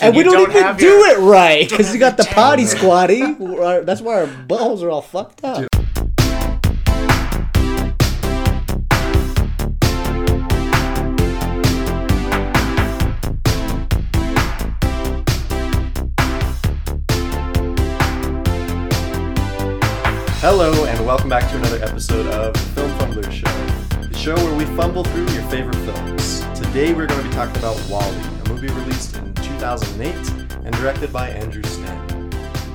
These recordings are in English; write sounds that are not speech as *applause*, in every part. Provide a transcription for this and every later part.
And we don't, don't even have do your- it right because have *laughs* you got the your potty tank. squatty. That's why our buttholes are all fucked up. Hello, and welcome back to another episode of the Film Fumbler Show, the show where we fumble through your favorite films. Today we're going to be talking about WALL-E, a movie released in 2008 and directed by Andrew Stanton.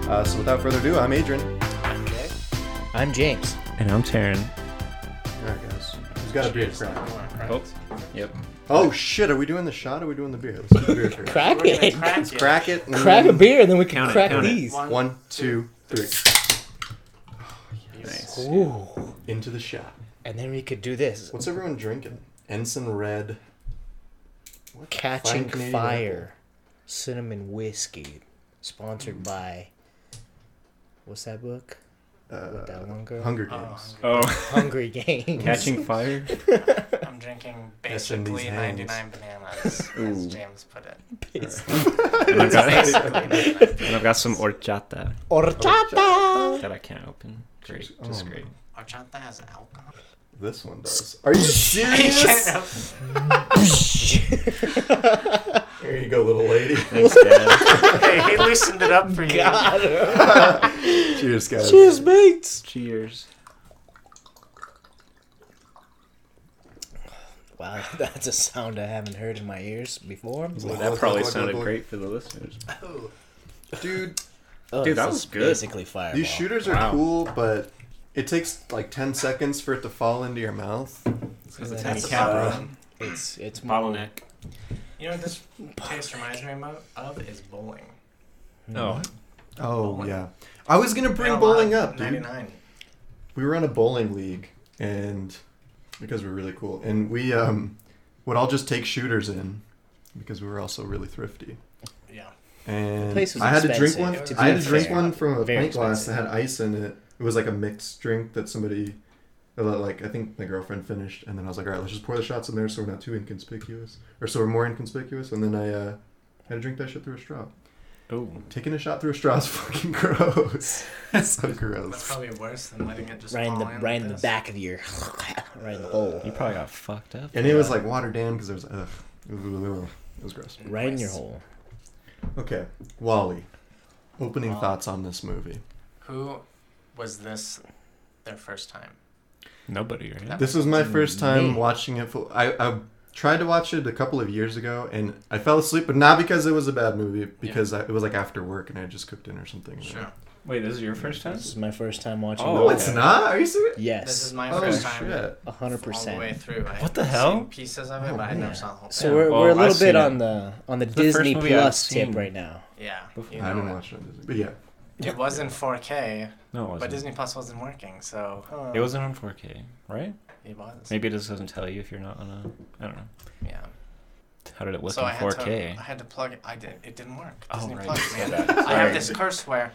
Uh, so without further ado, I'm Adrian. Okay. I'm James. And I'm Taryn. Alright, guys. Who's got a beer crack? Oh, yep. Oh shit, are we doing the shot or are we doing the beer? Let's do the beer first. Crack We're it. crack Let's it. crack it. and Crack a beer and then we can Count it, crack count it. these. One, One, two, three. Nice. Ooh. Into the shot. And then we could do this. What's everyone drinking? Ensign Red. What? Catching Fine Canadian Fire. Cinnamon Whiskey. Sponsored by. What's that book? Apple. With that one girl? Uh, Hunger Oh, Games. Oh, *laughs* Hungry Games. catching *laughs* fire. I'm drinking *laughs* That's in these basically hands. 99 bananas, as Ooh. James put it. And I've got, Basically 99 and I've got some horchata Horchata. that I can't open. Great, Oh, just great. Horchata has alcohol. This one does. Are you serious? Here you go, little lady. *laughs* Thanks, Dad. hey, he loosened it up for you. *laughs* Cheers, guys. Cheers, mates. Cheers. Wow, *laughs* that's a sound I haven't heard in my ears before. Well, that probably sounded great for the listeners. Oh. Dude, Oh, Dude, that was good. Basically fireball. these shooters are Wow. cool, but it takes like 10 seconds for it to fall into your mouth. Because it's a cap problem. It's it's more- bottleneck. You know what this taste reminds me of is bowling. Oh, Oh, Bowling. yeah. I was going to bring bowling up, dude. 99. We were on a bowling league, and because we're really cool, and we um, would all just take shooters in because we were also really thrifty. Yeah. And I had to drink one. to I had to drink fair. one from a Very pint glass that had ice in it. It was like a mixed drink that somebody, or that, like I think my girlfriend finished, and then I was like, all right, let's just pour the shots in there so we're not too inconspicuous, or so we're more inconspicuous. And then I uh, had to drink that shit through a straw. oh, Taking a shot through a straw is *laughs* fucking gross. *laughs* so gross. That's gross. probably worse than letting it just right in the fall right in the back of your *laughs* right in the hole. you probably got fucked up. And it was like watered down because there was ugh, it was, gross. Right in your hole. Okay, WALL-E. Opening WALL-E. thoughts on this movie. Who was this their first time? Nobody, right? This was my first time Me. watching it. Full. I, I tried to watch it a couple of years ago, and I fell asleep, but not because it was a bad movie. Because I, it was like after work, and I just cooked dinner or something. Sure. Wait, this is your first time? This is my first time watching. Oh, No, it. it's not. Are you serious? Yes. This is my Oh first time. shit! A hundred All the way percent. through. I What the hell? seen Pieces of it, Oh, but I man. never saw the whole So we're, Well, we're a I've little seen bit it. on the on the the Disney movie Plus tip right now. Yeah, Before- you I know didn't it. watch it on Disney, but yeah. It was in 4K, No, it wasn't. but Disney Plus wasn't working, so huh, It wasn't on 4K, right? It was. Maybe it just doesn't tell you if you're not on a. I don't know. Yeah. How did it look so in I 4K? to. I had to plug it. I did. It didn't work. Oh, Disney right. Plus. Man. I have this curse where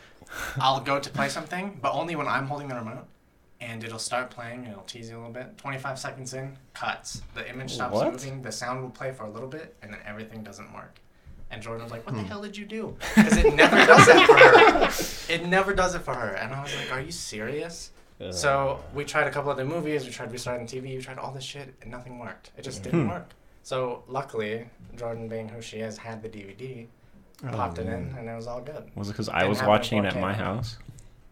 I'll go to play something, but only when I'm holding the remote, and it'll start playing. and It'll tease you a little bit. 25 seconds in, cuts. The image stops What? moving. The sound will play for a little bit, and then everything doesn't work. And Jordan was like, "What Hmm. the hell did you do?" Because it never *laughs* does it for her. It never does it for her, and I was like, "Are you serious?" Uh, So we tried a couple other movies. We tried restarting TV. We tried all this shit, and nothing worked. It just didn't Hmm. work. So luckily, Jordan, being who she is, had the DVD, popped it in, and it was all good. Was it because I was have it in watching it at my house?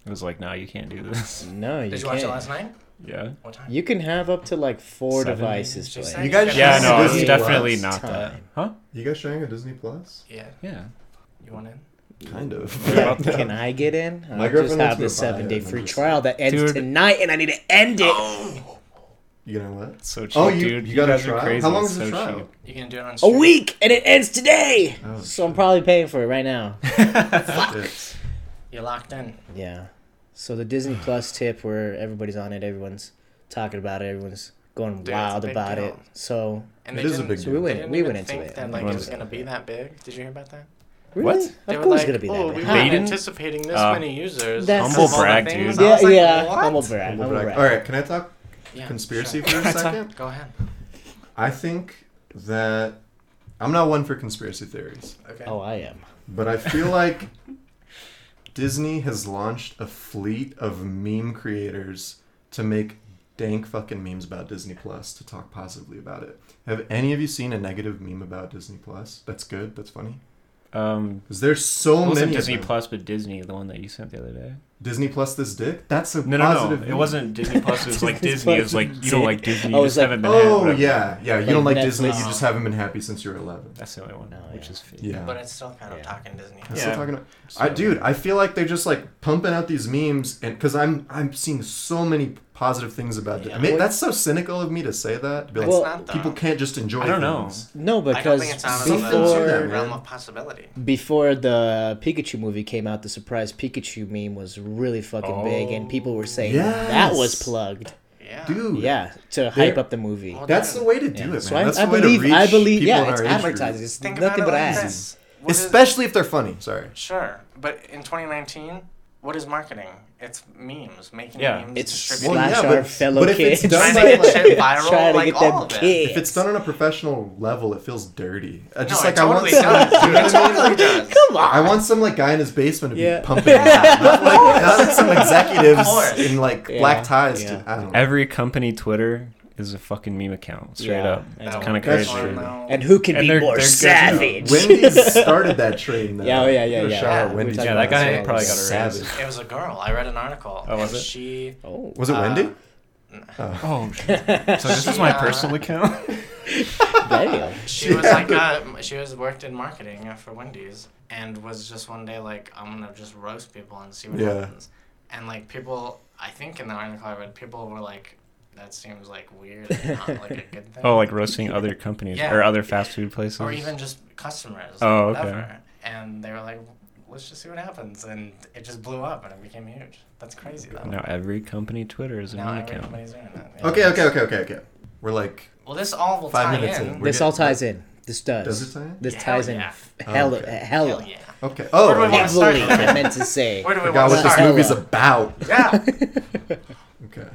It was like, no, you can't do this. no, you Did you can't. watch it last night? Yeah. Time? You can have up to like four Seven, devices She playing. You guys Yeah, have no, it's Disney definitely Plus not that. time. Huh? You guys sharing a Disney Plus? Yeah, Yeah. you want in? Kind of. *laughs* Yeah, can I get in? I My just girlfriend have me the buy seven it, day I'm free just trial that ends Dude. tonight, and I need to end it. You know what? So cheap, Oh, you- dude. you got a guys are trial? crazy. How long It's is the so trial? cheap. You can do it on A stream. week, and it ends today. Oh, So I'm probably paying for it right now. shit. You're locked in. Yeah. So the Disney Plus tip where everybody's on it, everyone's talking about it, everyone's going Dude, wild about deal. it. So And It they a didn't, big So we went- we went into think it. that like What it is was it? gonna be that big. Did you hear about that? really, They of course, like, it's gonna be oh, that we big. were They didn't- anticipating this Uh, many users. That's- Humble Of all brag, things. dude. I Yeah, like, yeah. what? Humble brag. Humble Humble brag. brag. All right, can I talk Yeah, conspiracy sure. for a *laughs* second? Go ahead. I think that I'm not one for conspiracy theories, Okay. Oh, I am. but I feel like *laughs* Disney has launched a fleet of meme creators to make dank fucking memes about Disney Plus to talk positively about it. Have any of you seen a negative meme about Disney Plus? That's good. That's funny. Um, Because there's so it wasn't many. of Disney them. Plus, but Disney, the one that you sent the other day. Disney Plus this dick. That's a No, no, positive. no. It meme. wasn't Disney Plus. It was *laughs* like Disney Disney. It was like you don't like Disney. Oh, You just like- haven't been. Oh whatever. yeah, yeah. You Like don't like Netflix. Disney. You just haven't been happy since you were 11. That's the only one, now, which yeah. is fake. Yeah. But it's still kind of Yeah. talking Disney. I'm Yeah. still talking about. I, dude, I feel like they're just like pumping out these memes, and because I'm I'm seeing so many positive things about it. I mean, that's so cynical of me to say that. to be like, Well, people can't just enjoy. I don't know. things. No, I don't because think it's out of Something to the before realm of possibility. before the Pikachu movie came out, the surprise Pikachu meme was really fucking big, and people were saying that was plugged. Yeah. Dude, Yeah, to hype They're- up the movie. Well, that's the way to do Yeah. it, man. So I, that's I the way believe, to reach I believe, people yeah, in it's our age group. advertising. It's Think nothing about but like ads. this. What is- especially if they're funny. Sorry. Sure, but in 2019, what is marketing? It's memes, making Yeah. memes, It's. Well, slash yeah, our but- fellow but if kids. it's done Trying by, to get like- viral, Trying to like get them all of it. If it's done on a professional level, it feels dirty. Uh, just no, like it totally I want, does. some, you know It I mean? totally does. Come on. I want some like guy in his basement to be Yeah. pumping it out. Not like, not like some executives in like Yeah, black ties. yeah. To, I don't know. Every company Twitter is a fucking meme account, straight Yeah, up. I It's know. kind of That's crazy. true. and who can And be they're- more they're good savage? *laughs* Wendy's started that train. Though. Yeah, oh, yeah, yeah, Give a yeah. Shout out Yeah, Wendy's. we Yeah, that about guy this probably got a savage. It was a girl. I read an article. Oh, was and it? She. Oh, Was it uh, Wendy? Oh, *laughs* shit. so this is my Yeah. personal account. *laughs* damn. She was like, uh, she was worked in marketing uh, for Wendy's, and was just one day like, I'm gonna just roast people and see what Yeah. happens. And like people, I think in the article I read, people were like, that seems like weird, and not like a good *laughs* oh, thing. Oh, like roasting other companies Yeah. or other fast food places. or even just customers. Oh, okay. whatever. And they were like, let's just see what happens, and it just blew up and it became huge. That's crazy though. now every company Twitter is a Now every account. company's doing it. yeah. Okay, okay, okay, okay, okay. We're like, Well, this all will Five tie minutes in. in. This getting- all ties in. This does. Does it tie in? This Yeah, ties hell in. yeah. Hella, Okay. hella. Hell yeah. okay. Oh, Where do we okay. wanna start? Heavily, I meant to say. Where do we Forgot want what this movie's about. Yeah. *laughs* Okay.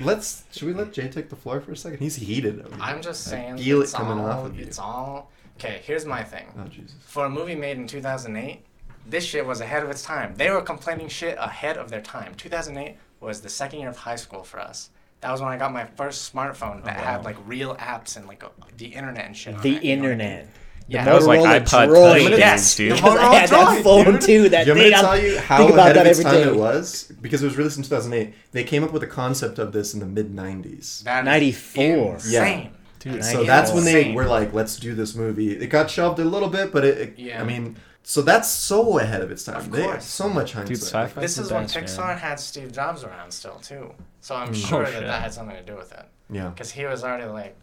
Let's. Should we let Jay take the floor for a second? He's heated. Over. I'm just I saying. feel it it's coming all, off of you. It's all. Okay, here's my thing. Oh Jesus. For a movie made in 2008, this shit was ahead of its time. They were complaining shit ahead of their time. 2008 was the second year of high school for us. That was when I got my first smartphone that Oh, wow. had like real apps and like the internet and shit. on The it, you know what I mean? internet. Yeah. The That was like Motorola iPod Droid. Touch Yes, dude. the Because I had that phone dude. *laughs* too. That Do you want me thing. to I'm- tell you how think about ahead of that its every time day. it was? Because it was released in 2008. They came up with the concept of this in the mid 90s. 94. Insane. Dude, So that's when they Insane. were like, "Let's do this movie." It got shelved a little bit, but it. it Yeah. I mean, so that's so ahead of its time. Of they course. so much hindsight. Dude, sci-fi. This the is when best, man. Pixar had Steve Jobs around still too. So I'm Mm. sure Oh, that shit. that had something to do with it. Yeah. Because he was already like,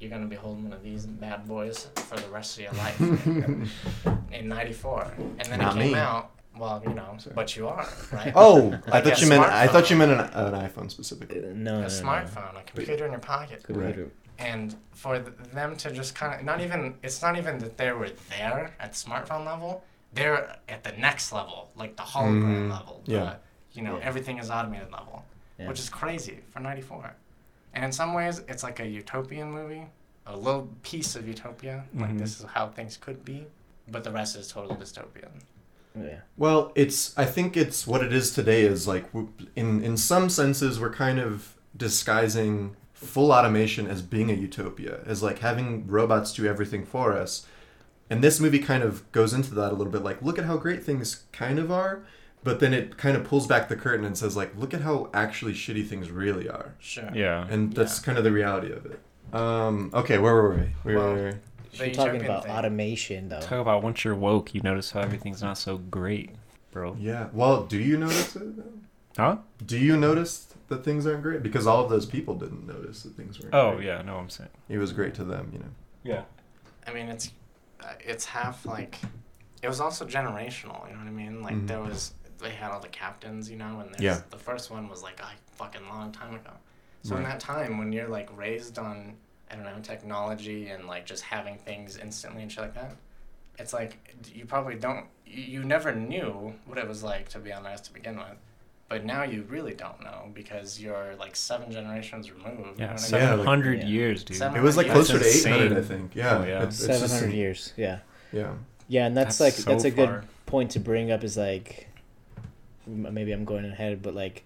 you're gonna be holding one of these bad boys for the rest of your life *laughs* in '94, and then Not it came me. out. Well, you know, but you are right. Oh, I thought you meant I thought you meant an, an iPhone specifically. No, no, a no. smartphone, a computer in your pocket, Right. and for them to just kind of not even it's not even that they were there at smartphone level. They're at the next level, like the hologram Mhm. level. Yeah. the, you know, Yeah. everything is automated level, Yeah. which is crazy for '94. And in some ways, it's like a utopian movie, a little piece of utopia. Like Mhm. this is how things could be, but the rest is total dystopian. Yeah. Well, it's I think it's what it is today is like in in some senses we're kind of disguising full automation as being a utopia, as like having robots do everything for us. And this movie kind of goes into that a little bit like look at how great things kind of are, but then it kind of pulls back the curtain and says like look at how actually shitty things really are. Sure. Yeah. And that's Yeah. kind of the reality of it. Um okay, where were we? We Well, were The You're talking about thing. automation, though. Talk about once you're woke, you notice how everything's not so great, bro. Yeah. Well, do you notice it? Huh? Do you notice that things aren't great? Because all of those people didn't notice that things weren't. Oh great. yeah, no, I'm saying. It was great to them, you know. Yeah. I mean, it's uh, it's half like it was also generational. You know what I mean? Like Mhm. there was they had all the captains, you know, and Yeah. the first one was like a fucking long time ago. So in that time, when you're like raised on I don't know technology and like just having things instantly and shit like that, it's like you probably don't you, you never knew what it was like to be on Earth to begin with. But now you really don't know because you're like seven generations removed. you know Yeah, what I Yeah, mean? like- 700 yeah. years, dude. It was like closer to it's 800, I think. Yeah. Oh, yeah. It's- it's just- Seven hundred years. Yeah. Yeah. Yeah, and that's, That's like so that's a good point to bring up. Is like m- maybe I'm going ahead, but like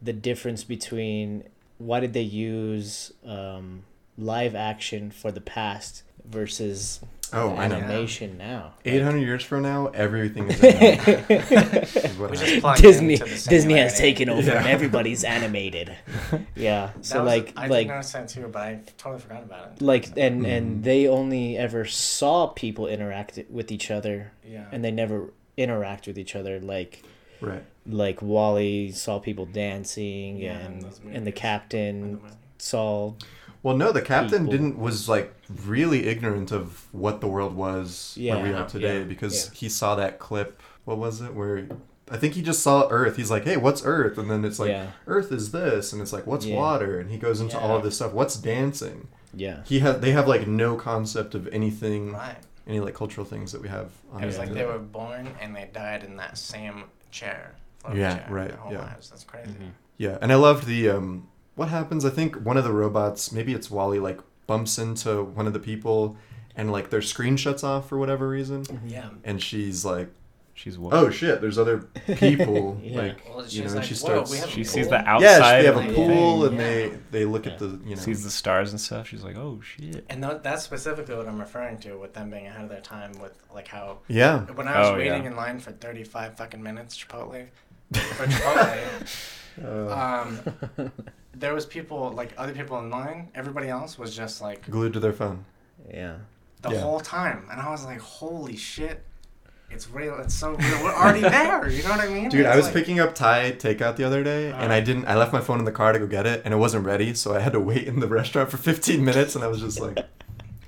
the difference between why did they use um, live action for the past versus Oh, I know. animation now. 800 years from now, everything is *laughs* animated. is what We happens. just plug Disney Disney has taken over Yeah. and everybody's animated. *laughs* Yeah. That So was- like I like did notice that too, but I totally forgot about it. like and Mhm. and they only ever saw people interact with each other yeah, and they never interact with each other like Right. like WALL-E saw people dancing Yeah, and and the captain saw Well, no, the captain People. didn't was like really ignorant of what the world was where we are today yeah, because yeah. he saw that clip. What was it? Where I think he just saw Earth. He's like, "Hey, what's Earth?" And then it's like, yeah "Earth is this," and it's like, "What's Yeah. water?" And he goes into all of this stuff. What's dancing? yeah He have they have like no concept of anything, right. any like cultural things that we have. On It was Earth like today. they were born and they died in that same chair. floating Yeah, chair right, whole yeah. lives. That's crazy. Mhm. Yeah, and I loved the um what happens, I think one of the robots, maybe it's WALL-E like bumps into one of the people and like their screen shuts off for whatever reason Yeah. and she's like, She's what? "Oh shit, there's other people." *laughs* Yeah. Like, Well, you know, like, she starts we have a she pool?" sees the outside. Yeah, outside. they have a pool thing, and they yeah. they look Yeah. at the, you know. sees the stars and stuff. She's like, oh shit. And tha- that's specifically what I'm referring to with them being ahead of their time with like how Yeah. when I was Oh, waiting yeah. in line for 35 fucking minutes Chipotle for Chipotle *laughs* Uh, um there was people like other people in line everybody else was just like glued to their phone. yeah the Yeah. whole time and I was like holy shit it's real it's so real we're already *laughs* there you know what I mean Dude, I was like- picking up Thai takeout the other day, and I Uh. didn't. I left my phone in the car to go get it, and it wasn't ready, so I had to *laughs* wait in the restaurant for 15 minutes, and I was just like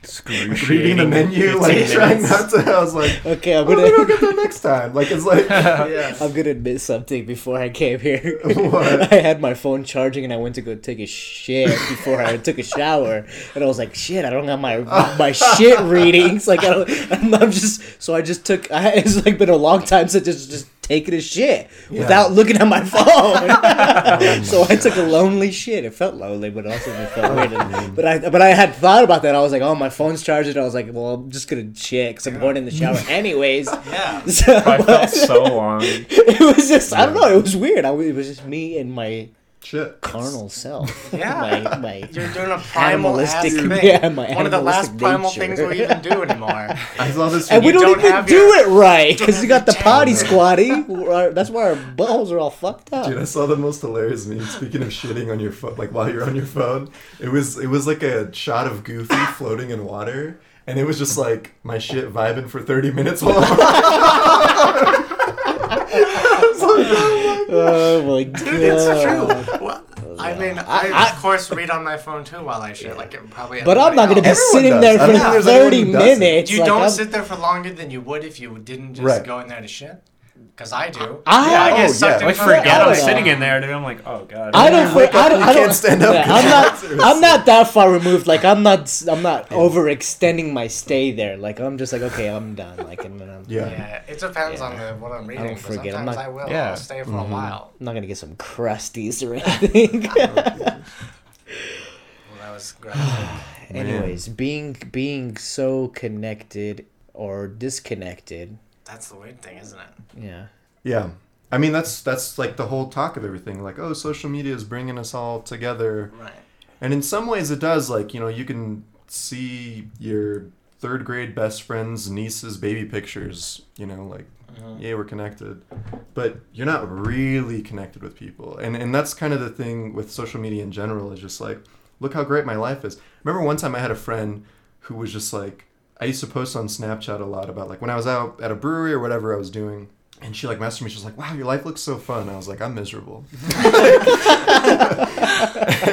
*laughs* reading the menu, like trying not to. I was like, *laughs* okay I'm "I'm gonna go gonna get that next time." Like it's like, yeah *laughs* I'm gonna admit something before I came here. What? I had my phone charging and I went to go take a shit before I took a shower, and I was like, "Shit, I don't got my my shit readings." Like I don't, I'm, I'm just so I just took. I, it's like been a long time since just just taking a shit Yeah. without looking at my *laughs* phone. Oh my *laughs* so I took a lonely shit. It felt lonely, but also it felt weird. *laughs* Oh, and- But I but I had thought about that. I was like, "Oh, my phone's charging." I was like, "Well, I'm just gonna shit because I'm going in the shower anyways." yeah So, I felt so long. it was just I don't know. It was weird. I, it was just me and my shit. carnal self. *laughs* Yeah. my my you're doing a primal ass *laughs* thing yeah, my one of the last animalistic primal nature. things we even do *laughs* anymore I saw this. and we You don't, don't even have do your- it right because you got the your potty squatty. We're- That's why our buttholes are all fucked up. Dude, I saw the most hilarious meme. Speaking of shitting on your phone, like while you're on your phone, it was it was like a shot of Goofy floating in water, and it was just like my shit vibing for thirty minutes while I'm. Oh *laughs* I was like, oh my god! Dude, it's true. Well, I mean, I, I- of course read on my phone too while I shit. Like it probably. But I'm not gonna be. Everyone sitting does. there for don't think there's anyone thirty minutes. You like, don't I'm- sit there for longer than you would if you didn't just Right. go in there to shit. Because I do. I- yeah, I Oh, get sucked yeah. in I forget I'm Oh, outside. yeah. sitting in there, dude. I'm like, oh god. I don't. You wake I up don't. I don't can't stand up yeah, 'cause *laughs* I'm not. *laughs* I'm not that far removed. Like I'm not. I'm not overextending my stay there. Like I'm just like okay, I'm done. Like and then I'm. Yeah. Yeah, it depends on the, what I'm reading. I don't but forget, I'm Sometimes not- I will. Yeah. I'll stay for Mhm. a while. I'm not gonna get some crusties or anything. *laughs* Well, that was *sighs* great. Anyways, being being so connected or disconnected. That's the weird thing, isn't it? Yeah. Yeah. I mean that's that's like the whole talk of everything. Like, oh, social media is bringing us all together. Right. And in some ways it does. Like, you know, you can see your third grade best friend's niece's baby pictures, you know, like Mhm. yeah, we're connected. But you're not really connected with people. And and that's kind of the thing with social media in general is just like, look how great my life is. Remember one time I had a friend who was just like I used to post on Snapchat a lot about like when I was out at a brewery or whatever I was doing. And she like messaged me. She was like, "Wow, your life looks so fun." I was like, "I'm miserable." *laughs* and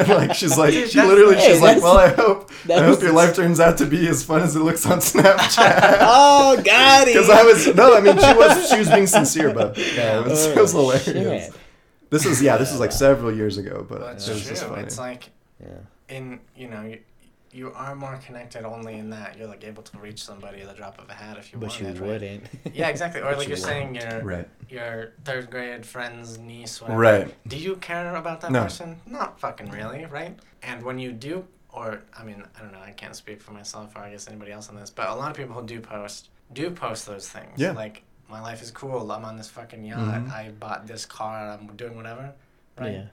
like she's like, Dude, she that's- literally, Hey, she's like, "Well, I hope, I hope your life turns out to be as fun as it looks on Snapchat." *laughs* Oh, God! Because I was no, I mean she was she was being sincere, but yeah, it was, oh, it was Oh, hilarious. shit. This is yeah, this is like several years ago, but But it it's was just true. funny. It's like Yeah. in you know you, you are more connected only in that you're like able to reach somebody at the drop of a hat if you But you wanted. right? wouldn't. Yeah, exactly. Or like you you're saying your Right. your third grade friend's niece. Whatever. Right. Do you care about that No. person? Not fucking really, right? And when you do, or I mean, I don't know. I can't speak for myself or I guess anybody else on this, but a lot of people who do post do post those things. Yeah. Like my life is cool. I'm on this fucking yacht. Mhm. I bought this car. I'm doing whatever. Right. Yeah.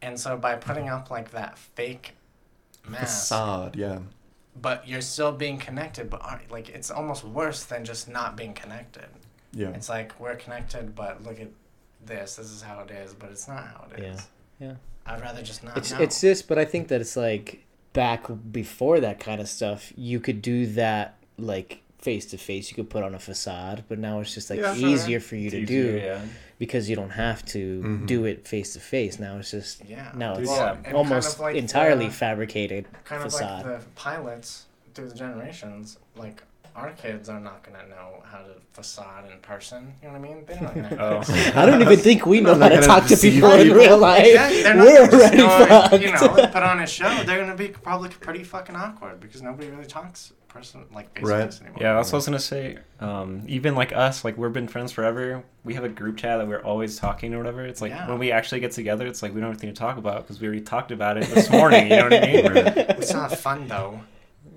And so by putting up like that fake mask, Facade. Yeah. but you're still being connected, but aren't, like it's almost worse than just not being connected. Yeah. It's like we're connected, but look at this. This is how it is, but it's not how it is. Yeah. Yeah. I'd rather just not It's know. it's this, but I think that it's like back before that kind of stuff. You could do that like face to face. You could put on a facade, but now it's just like Yeah, sure. easier for you It's to easier, do Yeah. Because you don't have to Mhm. do it face to face. Now it's just yeah. now Dude, it's yeah. and kind almost of like entirely the- fabricated kind of facade. like the pilots through the generations. Like our kids are not gonna know how to facade in person. You know what I mean? They're not gonna. Oh. *laughs* I don't even think we know how to talk to deceive people in real life. Exactly. They're not We're gonna just already go, fucked. you know, put on a show. They're gonna be probably pretty fucking awkward because nobody really talks person like face Right. anymore. Yeah, that's what I was gonna say. Um, even like us, like we've been friends forever. We have a group chat that we're always talking or whatever. It's like Yeah. when we actually get together, it's like we don't have anything to talk about because we already talked about it this morning. You know what I mean? Right. We still have fun though.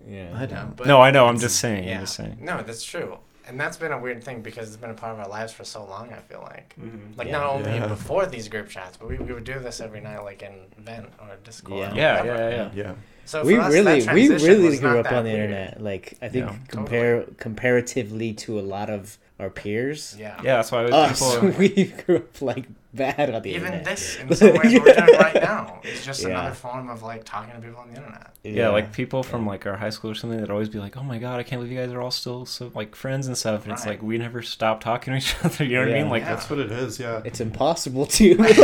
yeah. I don't. know, but no, I know. I'm just saying. Yeah. I'm just saying. No, that's true. And that's been a weird thing because it's been a part of our lives for so long, I feel like. Mm-hmm. Like, Yeah. not only Yeah. before these group chats, but we, we would do this every night, like in Vent or Discord. Yeah. or Yeah, yeah, yeah. Yeah. So we for us, really that we really grew up on the weird. internet like i think Yeah. compare comparatively to a lot of our peers Yeah. Yeah, that's why us people. *laughs* we grew up like bad on the Even internet this, in *laughs* some ways, what we're doing right now is just Yeah. another form of like talking to people on the internet. Yeah, like people from like our high school or something that always be like, "Oh my god, I can't believe you guys are all still so like friends and stuff." And it's like we never stop talking to each *laughs* other. You know what I mean? Like Yeah. That's what it is. Yeah. it's impossible to like,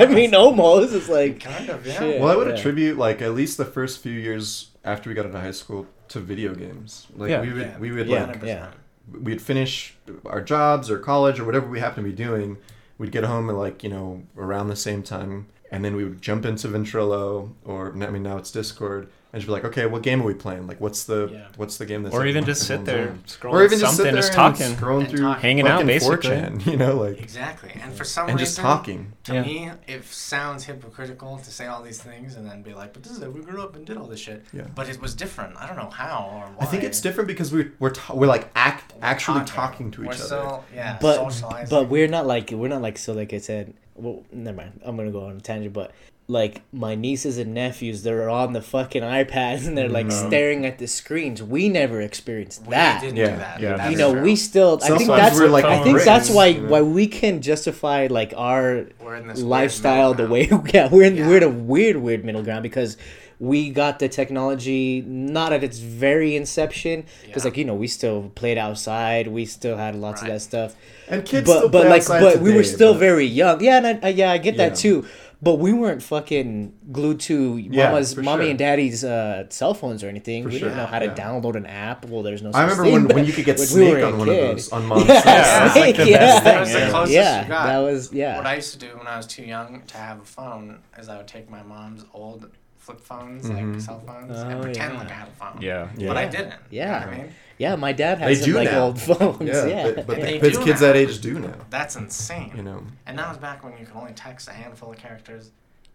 i mean almost it's like Kind of, yeah. Shit. Well, I would Yeah. attribute like at least the first few years after we got into high school to video games. Like Yeah. we would Yeah. we would Yeah. like yeah. We'd finish our jobs or college or whatever we happen to be doing. We'd get home at like you know around the same time, and then we would jump into Ventrilo or I mean now it's Discord, and just be like, okay, what game are we playing? Like, what's the Yeah. what's the game that's or even just sit there, on? scrolling or even just sit something, there just and talking. scrolling And through talking. Hanging out, fucking basically. 4chan, *laughs* you know, like Exactly. And for some and reason, just talking. to Yeah. me, it sounds hypocritical to say all these things and then be like, but this is it. We grew up and did all this shit. Yeah. But it was different. I don't know how or why. I think it's different because we we're ta- we're like act We're actually talking, to We're each other. Still, yeah, but socializing. but we're not like we're not like so like i said well never mind i'm gonna go on a tangent but like my nieces and nephews they're on the fucking ipads and they're like Mhm. staring at the screens we never experienced we that didn't Yeah, do that. yeah. That's you know true. we still i think that's we're, like, i think on that's why you know? why we can justify like our we're in this weird lifestyle the way *laughs* yeah we're in Yeah. we're in a weird weird middle ground because we got the technology not at its very inception because Yeah. like you know we still played outside we still had lots of that stuff And kids but still but play like outside but we were still but- very young yeah and I, I, yeah i get Yeah. that too but we weren't fucking glued to Yeah, mama's for mommy sure. and daddy's uh, cell phones or anything For we sure, didn't know how to yeah. download an app well there's no I such remember thing when, when you could get when we Snake were on one of those on *laughs* mom's yeah. Yeah, it's like the yeah. best That was the yeah. closest yeah you got. that was yeah What I used to do when I was too young to have a phone is I would take my mom's old flip phones, like Mhm. cell phones, Oh, and pretend yeah. like I had a phone. Yeah. Yeah. But I didn't. Yeah. You know what I mean? Yeah, my dad They has some do like now. old *laughs* phones. Yeah, Yeah, but, but And they the kids, kids that age do now. That's insane. You know, And that was back when you could only text a handful of characters,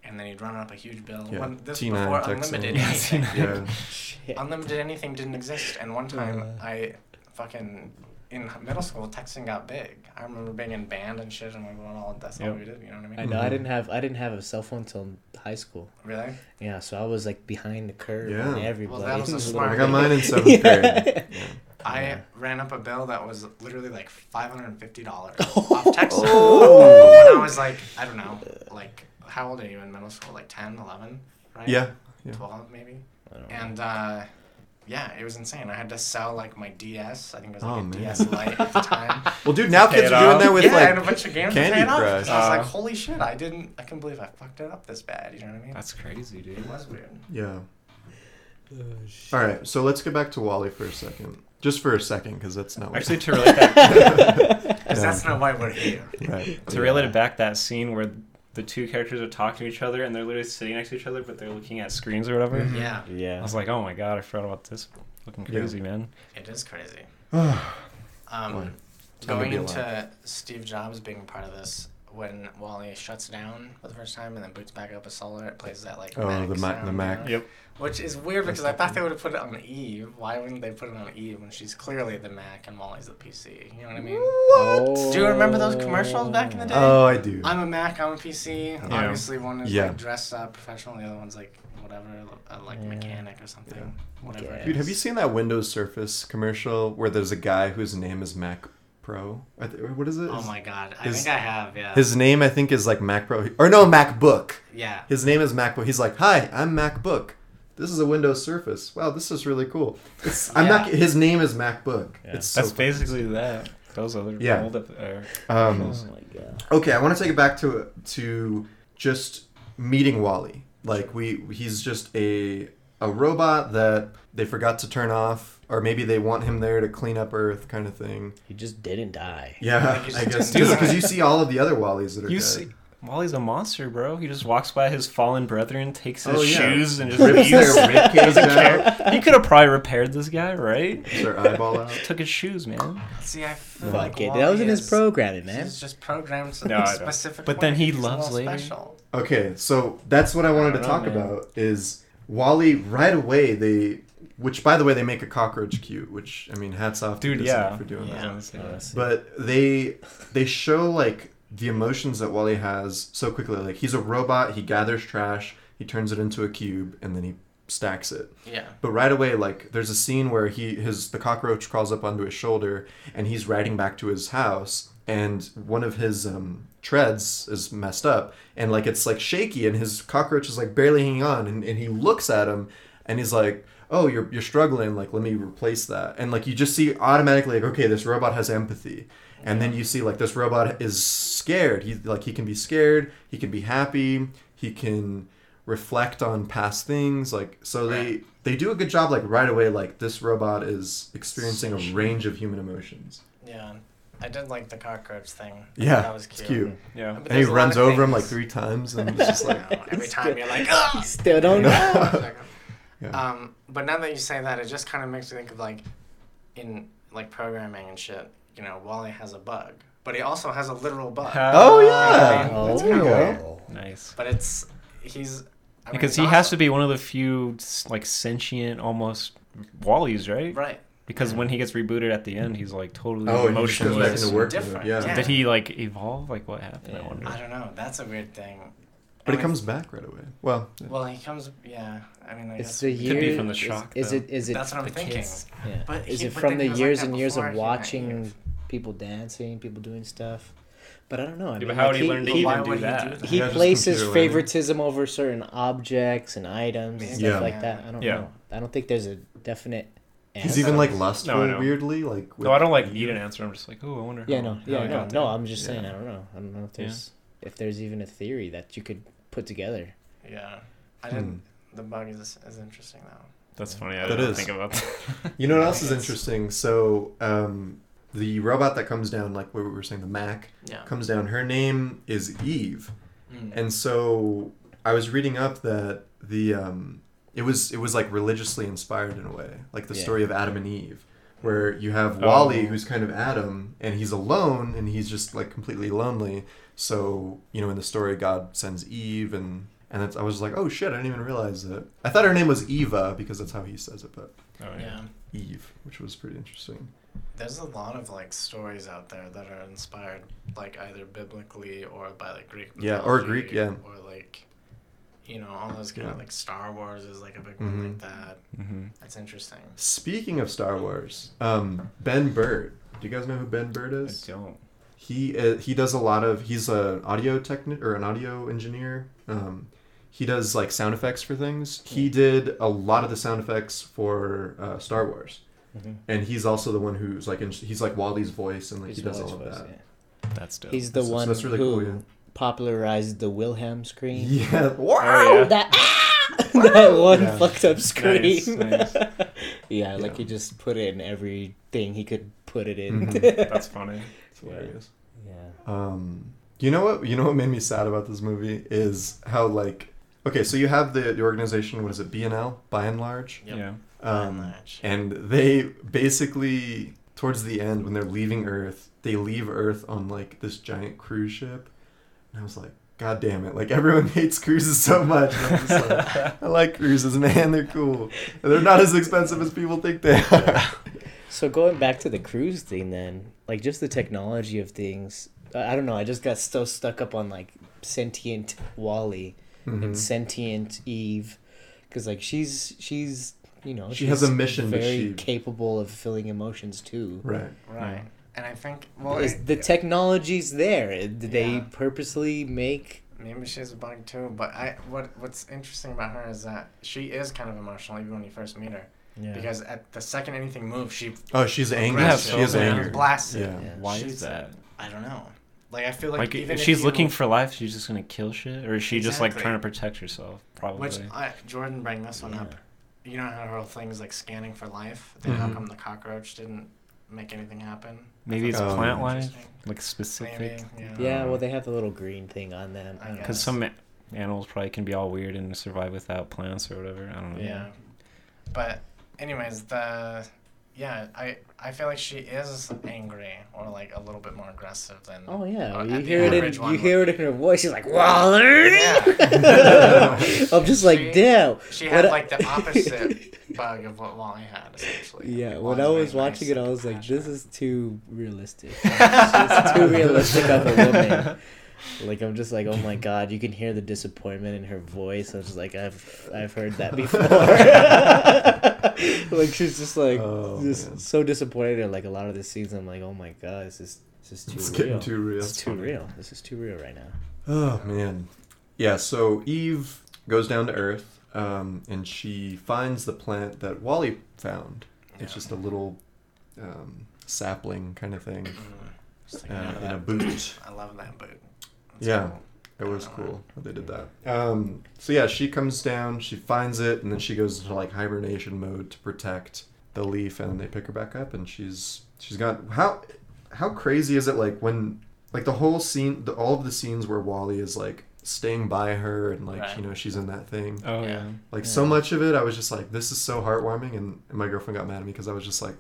and then you'd run up a huge bill. Yeah. When this T9 before unlimited Yeah, anything. *laughs* yeah. Shit. *laughs* unlimited anything didn't exist. And one time, Uh. I fucking in middle school, texting got big. I remember being in band and shit, and we were all that's all Yep. we did. You know what I mean? I know. I Mhm. didn't have I didn't have a cell phone till high school. Really? Yeah, so I was like behind the curve Yeah. on everybody. Well, that was a smart I got mine in seventh *laughs* Yeah. grade. Yeah. I Yeah. ran up a bill that was literally like five hundred and fifty dollars *laughs* off texting. Oh. When I was like, I don't know, like how old are you in middle school? Like 10, 11, right? Yeah. yeah. twelve maybe. I don't know. And uh, yeah, it was insane. I had to sell like my DS. I think it was like Oh, a man. DS Lite at the time. *laughs* Well, dude, now kids are doing off. that with yeah, and a like. bunch of games Candy to pay. Crush. So I was like, holy shit! I didn't. I couldn't believe I fucked it up this bad. You know what I mean? That's crazy, dude. it was weird. Yeah. Oh. All right, so let's get back to WALL-E for a second, just for a second, because that's not what- Actually, to relate that, *laughs* *laughs* Because Yeah. that's not why we're here. right. to relate it back, that scene where the two characters are talking to each other and they're literally sitting next to each other, but they're looking at screens or whatever. Mhm. Yeah, I was like, oh my god, I forgot about this. Looking Yeah. crazy, man. it is crazy. Boy, *sighs* Um, to going into. Steve Jobs being part of this, when WALL-E shuts down for the first time and then boots back up a solar, it plays that like Oh, Mac the Mac- sound, the you Mac. know? Yep. Which is weird because I thought they would have put it on Eve. Why wouldn't they put it on Eve when she's clearly the Mac and WALL-E's the PC? You know what I mean? Oh. Do you remember those commercials back in the day? Oh, I do. I'm a Mac, I'm a PC. Yeah. Obviously, one is Yeah. like dressed up professional, the other one's like whatever, uh, like Yeah. mechanic or something. Yeah. Whatever. Dude, have you seen that Windows Surface commercial where there's a guy whose name is Mac Pro? Th- What is it? Oh my god, I His- think I have. Yeah. His name, I think, is like Mac Pro. Or no, MacBook. yeah. His name is MacBook. He's like, "Hi, I'm MacBook. This is a Windows Surface. Wow, this is really cool." It's, I'm Yeah. not. His name is MacBook. Yeah. It's so That's funny. basically that. Those other Yeah. old ep- or- Um, Oh my god. okay, I want to take it back to to just meeting WALL-E. Like we, he's just a a robot that they forgot to turn off, or maybe they want him there to clean up Earth, kind of thing. He just didn't die. Yeah, I guess *laughs* because you see all of the other WALL-Es that are You dead. see, WALL-E's a monster, bro. He just walks by his fallen brethren, takes his Oh, yeah. shoes, and just rips their *laughs* rib cage Doesn't out. He could have probably repaired this guy, right? rips their eyeball out. Took his shoes, man. See, I feel Fuck like it. WALL-E That was in his programming, man. He's just programmed to No, no, I specific. But then he He's loves little later. Special. Okay, so that's what I wanted I to don't talk man. about is WALL-E right away they which by the way they make a cockroach cute, which I mean hats off to Dude, Disney yeah. for doing Yeah. that. Yes. But they they show like the emotions that WALL-E has so quickly. Like he's a robot, he gathers trash, he turns it into a cube, and then he stacks it. Yeah. But right away, like there's a scene where he his the cockroach crawls up onto his shoulder and he's riding back to his house and one of his um, treads is messed up and like it's like shaky and his cockroach is like barely hanging on and, and he looks at him and he's like oh you're you're struggling like let me replace that. And like you just see automatically like okay this robot has empathy. And then you see like this robot is scared. He like he can be scared he can be happy he can reflect on past things like so they they do a good job like right away like this robot is experiencing a range of human emotions. Yeah. I did like the cockroach thing. yeah That was it's cute. cute Yeah. But and he there's a lot runs of over him like three times and *laughs* it's just like You know, every time you're like, ah! Still don't know. *laughs* *laughs* Yeah. Um, but now that you say that, it just kind of makes me think of like, in like programming and shit. You know, WALL-E has a bug, but he also has a literal bug. Oh, yeah. Oh, That's kinda weird. Nice. But it's he's I mean, Because it's he has to be one of the few like sentient, almost WALL-Es, right? right. Because when he gets rebooted at the end, he's like totally oh he just goes back emotionless. into work Different, yeah. yeah. Did he like evolve? Like what happened? I wonder. I don't know. That's a weird thing. but And he I- comes back right away well Well, he comes. Yeah. I mean, I It's guess. the year. Could be from the shock, Is, though. it? Is it? That's what I'm thinking. kids? Yeah. But is he- it from then the he was like years and years of watching people dancing, people doing stuff? But I don't know. I Yeah, mean, but how like, would he learn to even do that? do that? He Yeah, places favoritism over certain objects and items and stuff like that. I don't Yeah. know. I don't think there's a definite. He's even like lustful No, weirdly like No, I don't like need an answer. I'm just like, oh, I wonder. Yeah, no, yeah, no, no. I'm just saying. Yeah. I don't know. I don't know if Yeah. there's if there's even a theory that you could put together. Yeah. I Hmm. didn't. The bug is, is interesting though. That's funny. I That didn't is. think about that. *laughs* You know what else is *laughs* interesting? So, um, the robot that comes down, like what we were saying, the Mac Yeah. comes down. Her name is Eve, Mm. and so I was reading up that the um, it was it was like religiously inspired in a way, like the Yeah. story of Adam and Eve, where you have Oh. WALL-E, who's kind of Adam, and he's alone, and he's just like completely lonely. So you know, in the story, God sends Eve, and and that's, I was like, oh shit, I didn't even realize that. I thought her name was Eva because that's how he says it, but Oh, yeah. Eve, which was pretty interesting. There's a lot of like stories out there that are inspired like either biblically or by like Greek Yeah, or Greek, yeah. or like you know all those kind Yeah. of like Star Wars is like a big one like that. Mm-hmm. That's interesting. Speaking of Star Wars, um, Ben Burtt. Do you guys know who Ben Burtt I is? don't. He uh, he does a lot of. He's an audio technic or an audio engineer. Um, he does like sound effects for things. He did a lot of the sound effects for uh, Star Wars, Mhm. and he's also the one who's like in, he's like WALL-E's voice and like he does WALL-E's all of voice, that. yeah. That's dope. He's the So- so one that's really who cool, yeah. Popularized the Wilhelm scream. Yeah. Oh, yeah. That *laughs* that one Yeah. fucked up scream. Nice, nice. *laughs* yeah, like Yeah. he just put it in everything he could put it in. Mhm. *laughs* That's funny. It's hilarious. yeah. Um, You know what? You know what made me sad about this movie is how like okay, so you have the, the organization. What is it? BNL Buy n Large. Yep. Yeah. By and Um, large. and they basically towards the end when they're leaving Earth, they leave Earth on like this giant cruise ship, and I was like. God damn it! Like everyone *laughs* hates cruises so much. I'm just like, *laughs* I like cruises, man. They're cool. And they're not as expensive as people think they are. *laughs* So going back to the cruise thing, then, like just the technology of things. I I don't know. I just got so stuck up on like sentient WALL-E Mhm. and sentient Eve, because like she's she's you know She has a mission, but very she- capable of feeling emotions too. Right. right. And I think well, Is it- the technology's there? Did they Yeah. purposely make? Maybe she's a bug too, but I what what's interesting about her is that she is kind of emotional even when you first meet her. Yeah. Because at the second anything moves, she Oh, she's angry. Yeah, she is angry. blasts it. Yeah. Yeah. Why She's- is that? I don't know. Like I feel like, Like, even if she's you- looking for life, she's just gonna kill shit, or is she just like trying to protect herself? Probably. which I, Jordan bring this one Yeah. up. You know how her whole thing's like scanning for life. Then how Mhm. come the cockroach didn't make anything happen? Maybe it's Oh. plant life, like specific. Maybe. Yeah. Yeah, well, they have the little green thing on them. I I don't know. Because some animals probably can be all weird and survive without plants or whatever. I don't know. Yeah. But anyways, the yeah, I I feel like she is angry or like a little bit more aggressive than Oh yeah, uh, you hear it in average one you hear it in her voice. She's like Waller. Yeah. *laughs* I'm just like, She- damn. She had I- like the opposite *laughs* bug of what WALL-E had essentially. Yeah, when I was watching nice it, I was like, this is too realistic. *laughs* She's too realistic of a woman. Like I'm just like, oh my god, you can hear the disappointment in her voice. I was just like, I've I've heard that before. *laughs* like she's just like Oh, just man. so disappointed at like a lot of the scenes. I'm like, oh my god, this is this is too It's real. getting too real. It's too real. This is too real right now. Oh man. Yeah, so Eve goes down to Earth, um, and she finds the plant that Wally found. It's Yeah. just a little um, sapling kind of thing Mm. Like, uh, in a boot. I love that boot. That's Yeah. cool. It was cool how they did that. Um, so yeah, she comes down, she finds it, and then she goes into like hibernation mode to protect the leaf, and they pick her back up, and she's she's got how how crazy is it like when like the whole scene, the, all of the scenes where WALL-E is like staying by her and like Right. you know she's in that thing. Oh Yeah. yeah. Like Yeah. so much of it, I was just like, this is so heartwarming, and, and my girlfriend got mad at me because I was just like,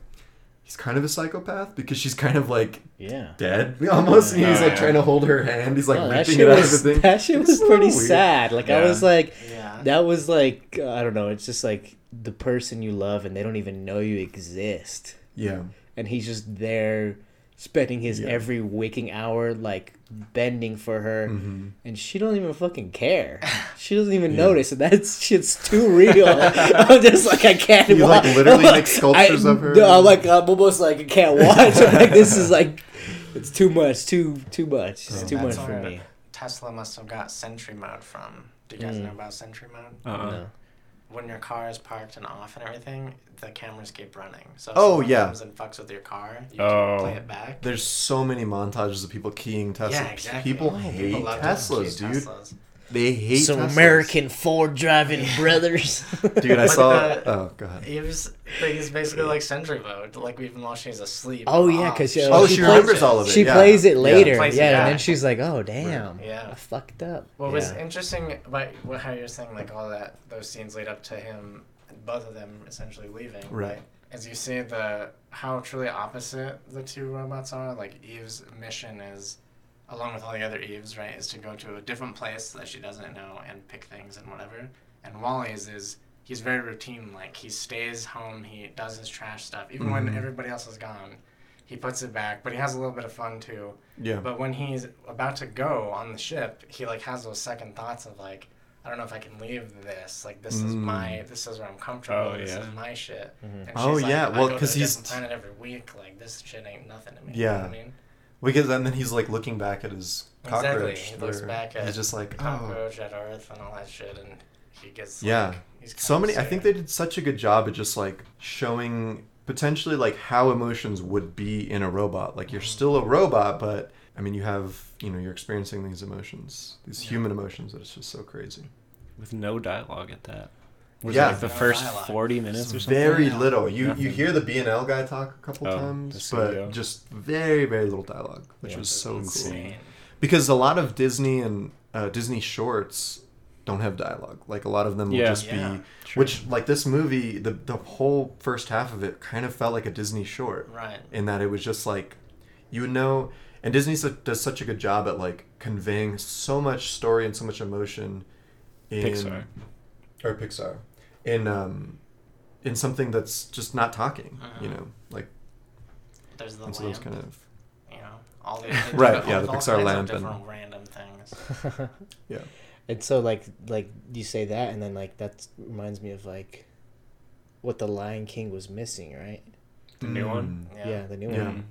he's kind of a psychopath because she's kind of like Yeah. dead *laughs* almost, and he's Oh, like trying to hold her hand. He's like Oh, that reaching it out was of the thing. that shit was pretty weird. sad. Like I was like, Yeah. that was like I don't know. It's just like the person you love and they don't even know you exist, Yeah. and he's just there, spending his Yeah. every waking hour like bending for her, hmm and she don't even fucking care. *laughs* She doesn't even Yeah. notice, and that shit's too real. *laughs* I'm just like I can't. You, like, literally make sculptures I- of her? no, I'm like I'm almost like I can't *laughs* watch. I'm like this is like. It's too much, too too much. It's Oh. too much for me. Tesla must have got Sentry mode from. Do you guys Mm. know about Sentry mode? Uh-uh. No. When your car is parked and off and everything, the cameras keep running. So if Oh, yeah. comes and fucks with your car, you Oh. can play it back. There's so many montages of people keying Tesla. Yeah, exactly. People hate People love Teslas, dude. Teslas. They hate Some Teslas. American Ford driving brothers. *laughs* Dude, I But saw. the- oh god. Eve's thing is basically like Sentry mode, like even while she's asleep. Oh, yeah, off, 'cause she- Oh, she she remembers it. all of it. she yeah. plays it Yeah. later, Plays it yeah, and then she's like, "Oh damn, Yeah. I fucked up." What was interesting about what, how you're saying, like all that, those scenes lead up to him, both of them essentially leaving, Right. right? As you see the how truly opposite the two robots are. Like Eve's mission is, along with all the other Eves, right, is to go to a different place that she doesn't know and pick things and whatever. And WALL-E's is he's very routine. Like he stays home, he does his trash stuff, even when Mhm. everybody else is gone. He puts it back, but he has a little bit of fun too. Yeah. But when he's about to go on the ship, he like has those second thoughts of like, I don't know if I can leave this. Like this is Mm. my, this is where I'm comfortable. Oh, this yeah. is my shit. Mhm. And Oh, like, yeah, I well, go to 'cause a he's- different planet every week. Like this shit ain't nothing to me. Yeah. You know what I mean? Because and then he's like looking back at his cockroach. Exactly. cockroach. He looks back at He's just like, oh. Cockroach at Earth and all that shit, and he gets Yeah. Like, he's So kinda many. I think they did such a good job at just like showing potentially like how emotions would be in a robot. Like you're Mhm. still a robot, but I mean you have you know you're experiencing these emotions, these Yeah. human emotions. That it's just so crazy. With no dialogue at that. Was Yeah. it like the first dialogue. forty minutes or something? Very little. You you hear the B and L guy talk a couple Oh, times, but just very very little dialogue, which Yeah. was so Insane. cool. because a lot of Disney and uh, Disney shorts don't have dialogue. Like a lot of them will Yeah. just Yeah. be, which like this movie, the the whole first half of it kind of felt like a Disney short Right. in that it was just like you would know, and Disney does such a good job at like conveying so much story and so much emotion in Pixar. or Pixar in um in something that's just not talking. You Mhm. know, like There's the into lamp. those kind of You know, all the *laughs* Right, yeah, the all Pixar kinds of lamp and- different random things. *laughs* yeah. And so like like you say that and then like that reminds me of like what the Lion King was missing, right? The new one? Mm. Yeah. Yeah, the new Yeah. one.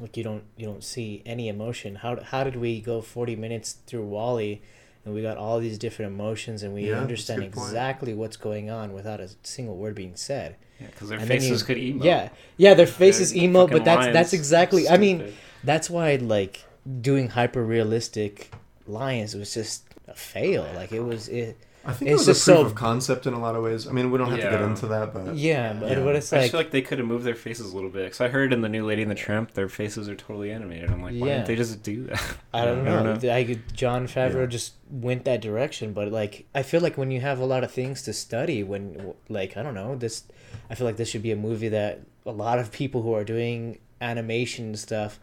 Like you don't you don't see any emotion. How how did we go 40 minutes through Wally and we got all these different emotions and we Yeah, understand good point. exactly what's going on without a single word being said. Yeah, because their And faces you- could emote. Yeah. Yeah, their faces They're emo, but that's that's exactly I mean that's why like doing hyper realistic lions was just a fail. Like it was it I think It's it was a just proof so- of concept in a lot of ways. I mean, we don't have to get into that, but yeah, but, Yeah. but it's I like just feel like they could have moved their faces a little bit. Because I heard in the new Lady and the Tramp, their faces are totally animated. I'm like, why Yeah. didn't they just do that? I don't *laughs* I know. don't know. I could, Jon Favreau Yeah. just went that direction, but like I feel like when you have a lot of things to study, when like I don't know this, I feel like this should be a movie that a lot of people who are doing animation stuff,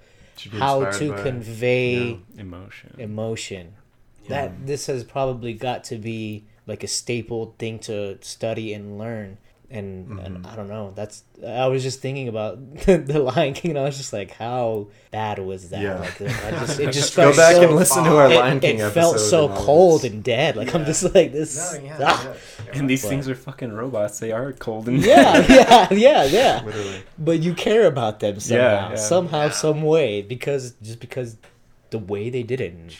how to by- convey Emotion. emotion. Yeah. That this has probably got to be like a staple thing to study and learn. And, and Mhm. I don't know. That's I was just thinking about *laughs* the Lion King, and I was just like, how bad was that? Yeah. Like, I just it *laughs* just Go back so and listen to our it, Lion it King felt so and cold and dead. Like I'm just like this. No, yeah. ah. yeah. And these But- things are fucking robots. They are cold and yeah, yeah, yeah, yeah. Literally. But you care about them somehow, Yeah, yeah. somehow, Yeah. some way, because just because the way they did it, and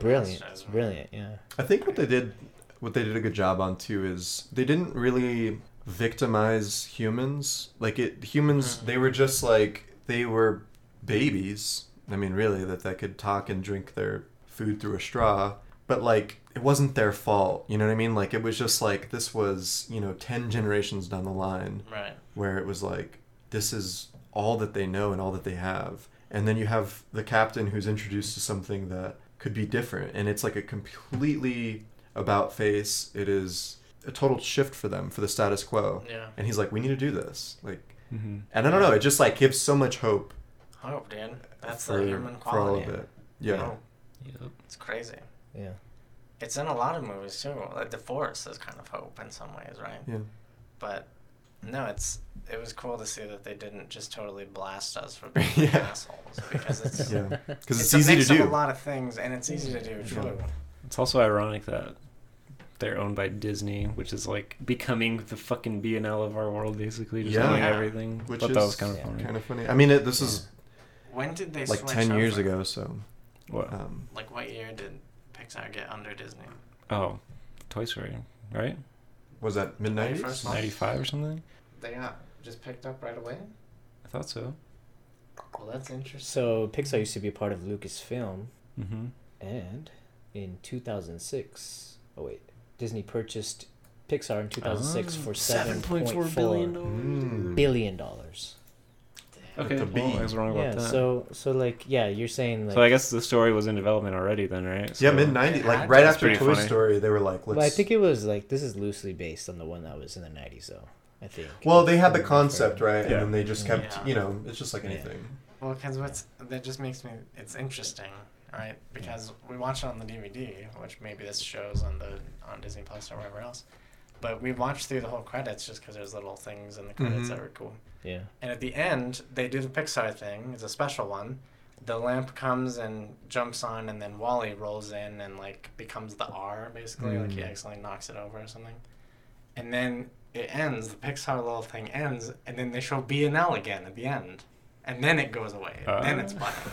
brilliant, it's brilliant. Yeah. I think what they did, what they did a good job on too, is they didn't really victimize humans. Like it, humans, Mhm. they were just like they were babies. I mean, really, that that could talk and drink their food through a straw. But like, it wasn't their fault. You know what I mean? Like, it was just like this was, you know, ten generations down the line. Right. where it was like this is all that they know and all that they have and then you have the captain who's introduced to something that could be different and it's like a completely about face it is a total shift for them for the status quo Yeah. and he's like we need to do this like Mhm. and i don't know it just like gives so much hope Hope, dude. That's for, the human for all quality. of it yeah Hope. Yep. It's crazy. Yeah. It's in a lot of movies too. Like The Forest is kind of hope in some ways, right? yeah But no, it's it was cool to see that they didn't just totally blast us for *laughs* being Yeah. assholes because it's *laughs* yeah because it's, a easy to mix of do a lot of things and it's easy to do. True. It's also ironic that they're owned by Disney, which is like becoming the fucking BNL of our world, basically, just Yeah. owning everything. which Thought is that was kind of funny. kind of funny i mean it, this is When did they like switch 10 years ago so What? um, Like what year did Pixar get under Disney? oh, Toy Story, right? was that mid 90s first one? Ninety five or something. They got just picked up right away. I thought so. Well, that's interesting. So Pixar used to be a part of Lucasfilm, Mm-hmm. and in 2006, oh wait, Disney purchased Pixar in 2006 Oh, for 7.4 billion Mm. billion dollars. Okay, the well, B. I was wrong about Yeah. that. So so like yeah, you're saying like. so I guess the story was in development already then, right? yeah mid 90s like right after toy funny. story they were like let's But I think it was like this is loosely based on the one that was in the 90s though. I think. Well, they had the concept, remember. right? Yeah. And then they just kept, Yeah. you know, it's just like Yeah. anything. Well, because what's that just makes me it's interesting, right? Because we watched it on the DVD, which maybe this shows on the on Disney Plus or wherever else. But we watched through the whole credits just because there's little things in the credits Mhm. that were cool. Yeah. And at the end, they do the Pixar thing. It's a special one. The lamp comes and jumps on, and then WALL-E rolls in and like becomes the R basically, like he Mm. accidentally knocks it over or something. And then it ends. The Pixar little thing ends, and then they show B and L again at the end, and then it goes away. and then it's Uh. black. *laughs*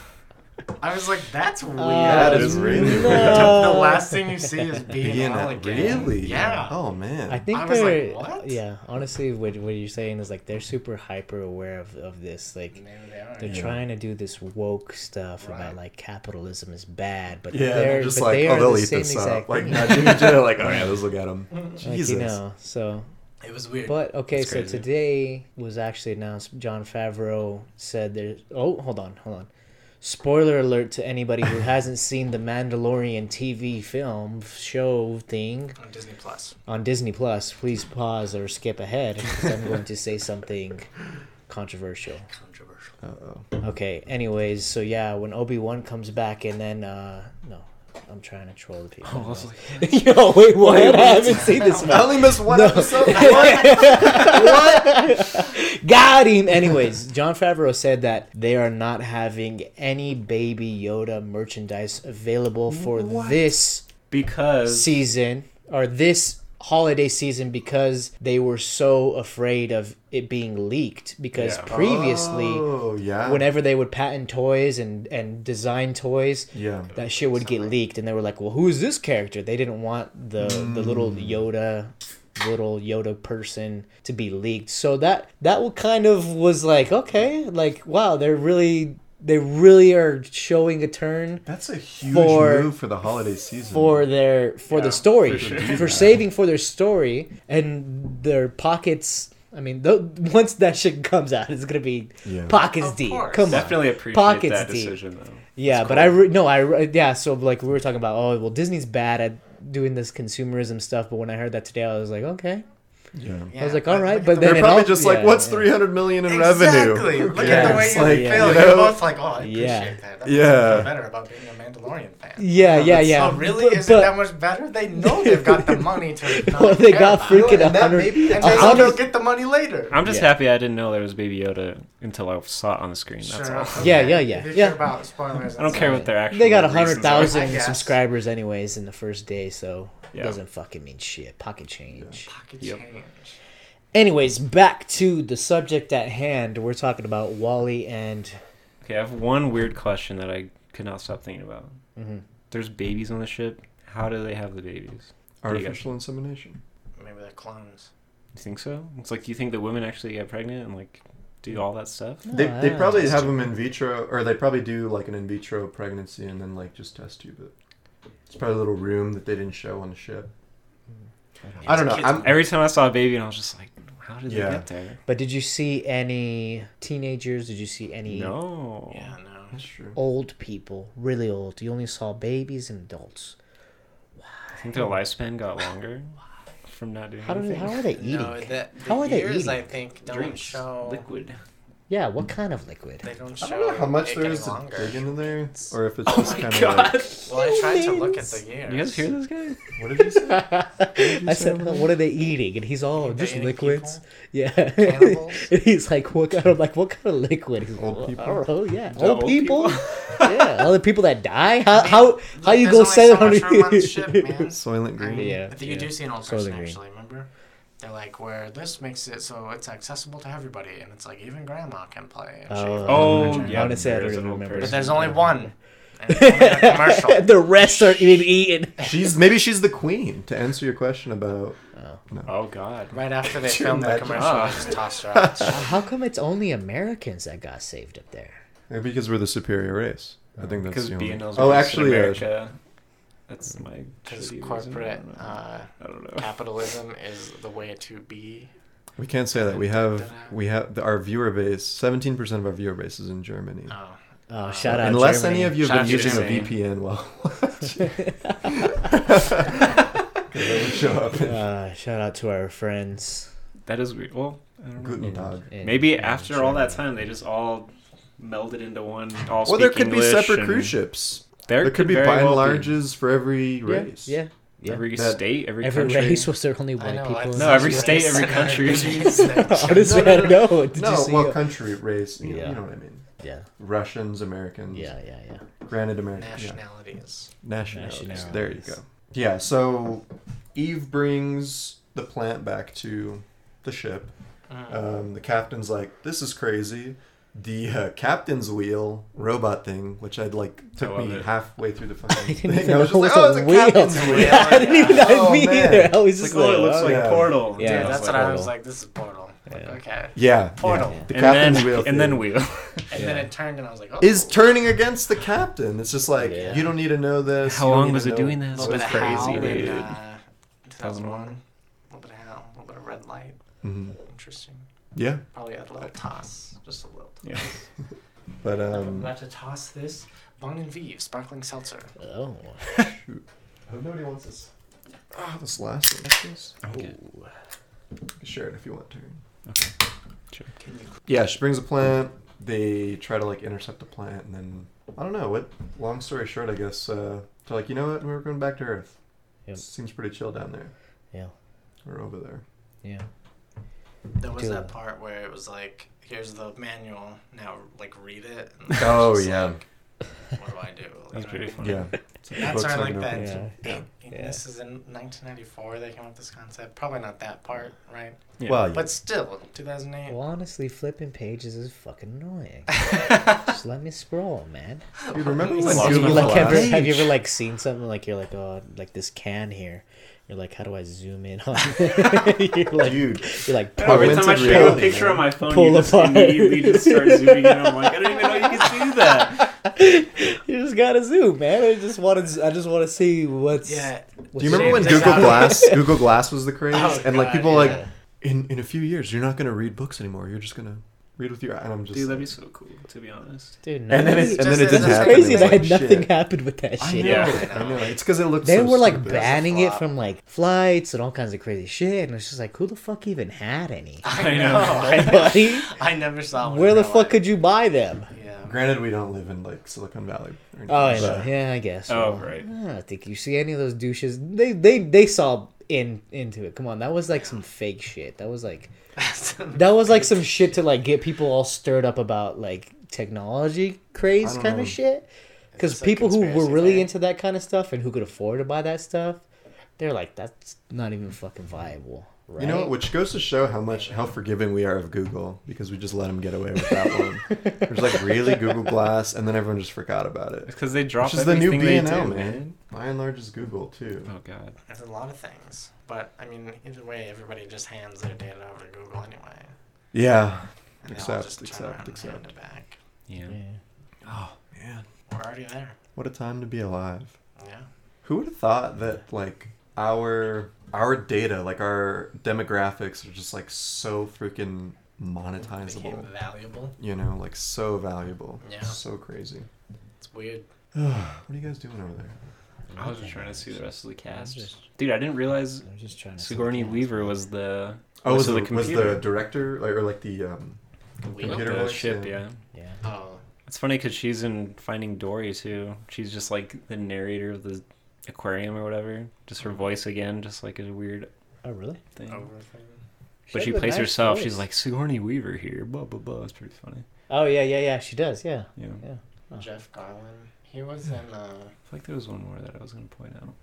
I was like, that's uh, weird. That Oh, really no. weird. the last thing you see is B Being L again. really? Yeah. Oh man. I think I was like, they're "What?" yeah. Honestly, what what you're saying is like they're super hyper aware of, of this. Like Maybe they are. they're Yeah. trying to do this woke stuff Right. about like capitalism is bad, but yeah, they're, they're just but like, they oh, are they'll the eat same this exact up. Like, thing. nudging each other, like, oh yeah, *laughs* let's look at them. *laughs* Like, Jesus. you know, so It was weird. But okay, That's so crazy. today was actually announced. Jon Favreau said there's. Oh, hold on, hold on. Spoiler alert to anybody who *laughs* hasn't seen the Mandalorian TV film show thing On Disney Plus. on Disney Plus, please pause or skip ahead because I'm going to say something controversial. Controversial. Uh-oh. Okay, anyways, so yeah, when Obi Wan comes back and then uh no, I'm trying to troll the people. *laughs* Oh, like, *laughs* Yo, wait, what? I haven't seen this I only missed one No. episode. *laughs* What? Got him. Anyways, Jon Favreau said that they are not having any Baby Yoda merchandise available for What? this because season or this holiday season because they were so afraid of it being leaked because Yeah. previously Oh, yeah. whenever they would patent toys and and design toys Yeah. that shit would get leaked and they were like well who is this character they didn't want the the little Mm. yoda little yoda person to be leaked so that that kind of was like okay like wow they're really they really are showing a turn That's a huge For- move for the holiday season. for their for the story for for, saving for their story and their pockets i mean th- once that shit comes out it's gonna be Yeah. pockets Of deep course. come on definitely appreciate Pockets that deep. decision though. Yeah, It's but. I re- no, I re- yeah. So like we were talking about, oh well, Disney's bad at doing this consumerism stuff. But when I heard that today, I was like, okay. Yeah. I was like, all right, look but then They're probably all- just like, what's yeah. 300 million in Exactly. revenue? Look at the way it's you like, Yeah. feel. you You're both like, oh, I appreciate Yeah. that. That Yeah. makes me feel better about being a Mandalorian fan. Yeah, yeah, yeah. Oh, really? But- Is but- it that much better? They know they've got the *laughs* money to. Well, they got freaking it. and that 100 And a they hundred- still get the money later. I'm just happy I didn't know there was Baby Yoda until I saw it on the screen. That's Sure. all. Yeah, yeah, yeah, yeah. about spoilers, I don't care what they're actual. They got a reasons hundred are. thousand I guess. subscribers anyways in the first day, so it Yeah. doesn't fucking mean shit. Pocket change. Pocket Yep. change. Anyways, back to the subject at hand. We're talking about WALL-E and Okay, I have one weird question that I could not stop thinking about. mhm. There's babies on the ship. How do they have the babies? Artificial insemination. Maybe they're clones. You think so? It's like, do you think the women actually get pregnant and like do all that stuff? They, No, they I probably have them in vitro, or they probably do like an in vitro pregnancy and then like just test tube it. It's probably a little room that they didn't show on the ship. Mm. I don't know. I'm, Every time I saw a baby, and I was just like, how did Yeah. they get there? But did you see any teenagers? Did you see any No. Yeah, no. that's true. old people? Really old. You only saw babies and adults. I think their lifespan got longer from not doing How do anything. how are they eating? No, the, the How are they years, eating? I think, don't Drinks, show. liquid. Yeah, what kind of liquid? They don't I don't know how much there is there getting to dig into there, *laughs* or if it's Oh just kind of god! like. Well, I tried to look at the years. you guys hear this guy? *laughs* What did you say? *laughs* did you I say said, over "What are they eating?" And he's all, They're "Just eating liquids." people? Yeah. Cannibals? and he's like, "What kind of like what kind of liquid?" He's Old like, people? I. Yeah, The old, old people. people? yeah, all the people that die. How mean, how how you there's go only seven so much room on the ship, man. Soylent I Green. mean, Yeah, I think you yeah. do see an old Soylent person Green. actually. Remember? They're like where this makes it so it's accessible to everybody, and it's like even grandma can play. And Oh, her Oh, virgin. yeah. Honestly, I there don't is even an old remember. But there's only one. *laughs* And it's only a commercial. *laughs* the rest are being eaten. She's maybe she's the queen. To answer your question about Oh. no. Oh god. Right after they filmed the commercial, just tossed her out. Uh, How come it's only Americans that got saved up there? Maybe because we're the superior race. I think that's Because the only. B&L's Oh, actually, uh, America. That's my. Because corporate I don't know. uh, I don't know. capitalism is the way to be. we can't say that. We have we have the, our viewer base. Seventeen percent of our viewer base is in Germany. Oh, Oh, shout out! Unless Germany. any of you Shout have been out to using a VPN while *laughs* Because *laughs* would show up. Uh, shout out to our friends. That is weird. Well, I don't know. Guten Tag. Maybe in after all that time, they just all melded into one. All Well, there speak could be separate and cruise ships. There, There could be by and well larges for every race. yeah, yeah. Every That- state, every, Every country. race was there only white know, people. No, every US? state, every country. *laughs* *laughs* Honestly, No, no, I don't know. Did no, you see well, it? country race. You, know, Yeah. you know what I mean. yeah, Russians, Americans. yeah, yeah, yeah. Granted, American. Yeah. nationalities. Nationalities. Nationalities. There you go. Yeah. So Eve brings the plant back to the ship. Mm. Um, the captain's like, "This is crazy." The uh, captain's wheel robot thing, which I'd like took me it. halfway through the *laughs* I fucking didn't thing. even I was know just like, was "Oh, a it's a wheel." captain's *laughs* wheel." Yeah, I didn't even know Oh, me man. either. I was just like, oh, it looks oh, like yeah. Portal. Yeah. Dude, that's like what I was like. This is Portal. Like, okay. Yeah, Portal. yeah. The and captain's then, wheel, *laughs* and then wheel. And Yeah. then it turned, and I was like, oh. is turning against the captain. It's just like Yeah. you don't need to know this. How long was it doing this? It was crazy, dude. uh, 2001. 2001. A little bit of Hal, a little bit of red light. Mhm. Interesting. Yeah. Probably a little toss. Just a little toss. Yeah. *laughs* But I'm um, about to toss this Bon & Viv sparkling seltzer. Oh. *laughs* I hope nobody wants this. Oh, this last one. What's this? Okay. You can share it if you want to. Okay. Can you Yeah, she brings a plant. They try to like intercept the plant, and then I don't know what. Long story short, I guess uh, they're like, you know what, we're going back to Earth. Yep. Seems pretty chill down there. Yeah. We're over there. Yeah. There was Dude. that part where it was like, here's the manual, now like read it. And *laughs* Oh just yeah, like, what do I do? That's pretty funny. yeah. It's like the That's book's our like that. open. Yeah. eight- Yeah. This is in 1994 they came up with this concept. Probably not that part, right? Yeah. Well, But still, 2008. Well, honestly, flipping pages is fucking annoying. *laughs* Just let me scroll, man. dude, remember when Have you, Google like, have, Glass? you, have you ever like seen something like you're like oh like this can here? You're like, how do I zoom in on? *laughs* it? you're like, Dude, you're like, Every time I show a picture man. on my phone, Pull you just apart. immediately just start zooming in. I'm like, I don't even know you can do that. *laughs* you just gotta zoom, man. I just want to, I just want to see what's. yeah. what's do you remember when Google yeah. Glass Google Glass was the craze? *laughs* Oh, and like people yeah. like in in a few years you're not gonna read books anymore. You're just gonna read with your and I'm just Dude, that'd be so cool, to be honest. Dude, and then it, nobody- and then it it's didn't just happen. crazy It's that like, nothing shit. happened with that I shit. know, Yeah. I know. It's because it looks. They so were like stupid. banning it from like flights and all kinds of crazy shit, and it's just like, who the fuck even had any? I know. Nobody. *laughs* I never saw one. Where the fuck life. could you buy them? Yeah. Granted, we don't live in like Silicon Valley. Or anything, Oh, I know. Yeah, I guess. Oh, Well, right. I don't think you see any of those douches. They they they saw in into it. Come on, that was like some fake shit. That was like that was like some shit to like get people all stirred up about like technology craze kind know. of shit. Because people who were really theory? into that kind of stuff and who could afford to buy that stuff, they're like, that's not even fucking viable. Right? You know, which goes to show how much how forgiving we are of Google because we just let them get away with that one. There's like really Google Glass, and then everyone just forgot about it. Because they drop Which is the new everything they B&L, man. Buy n Large, is Google too. Oh god. There's a lot of things, but I mean, either way, everybody just hands their data over to Google anyway. Yeah. And except, all Accept, just turn accept, and hand it back. Yeah. Yeah. Oh man, We're already there. what a time to be alive. Yeah. Who would have thought that like our our data, like our demographics, are just like so freaking Became monetizable. valuable. You know, like so valuable. Yeah. So crazy. It's weird. *sighs* what are you guys doing over there? I was just trying to see the rest of the cast. just- Dude, I didn't realize I'm just trying to. Sigourney see. Weaver was the Oh, voice was of the, was the director like, or like the um, computer the ship. Yeah. Yeah. Yeah. Oh, It's funny because she's in Finding Dory too. She's just like the narrator of the aquarium or whatever. Just her voice again, just like a weird Oh really? thing. over but she has a plays nice herself. voice. She's like Sigourney Weaver here. Blah blah blah. It's pretty funny. Oh yeah, yeah, yeah. She does. Yeah. Yeah. Yeah. Oh. Jeff Garlin. He was in. Uh, I feel like there was one more that I was gonna point out.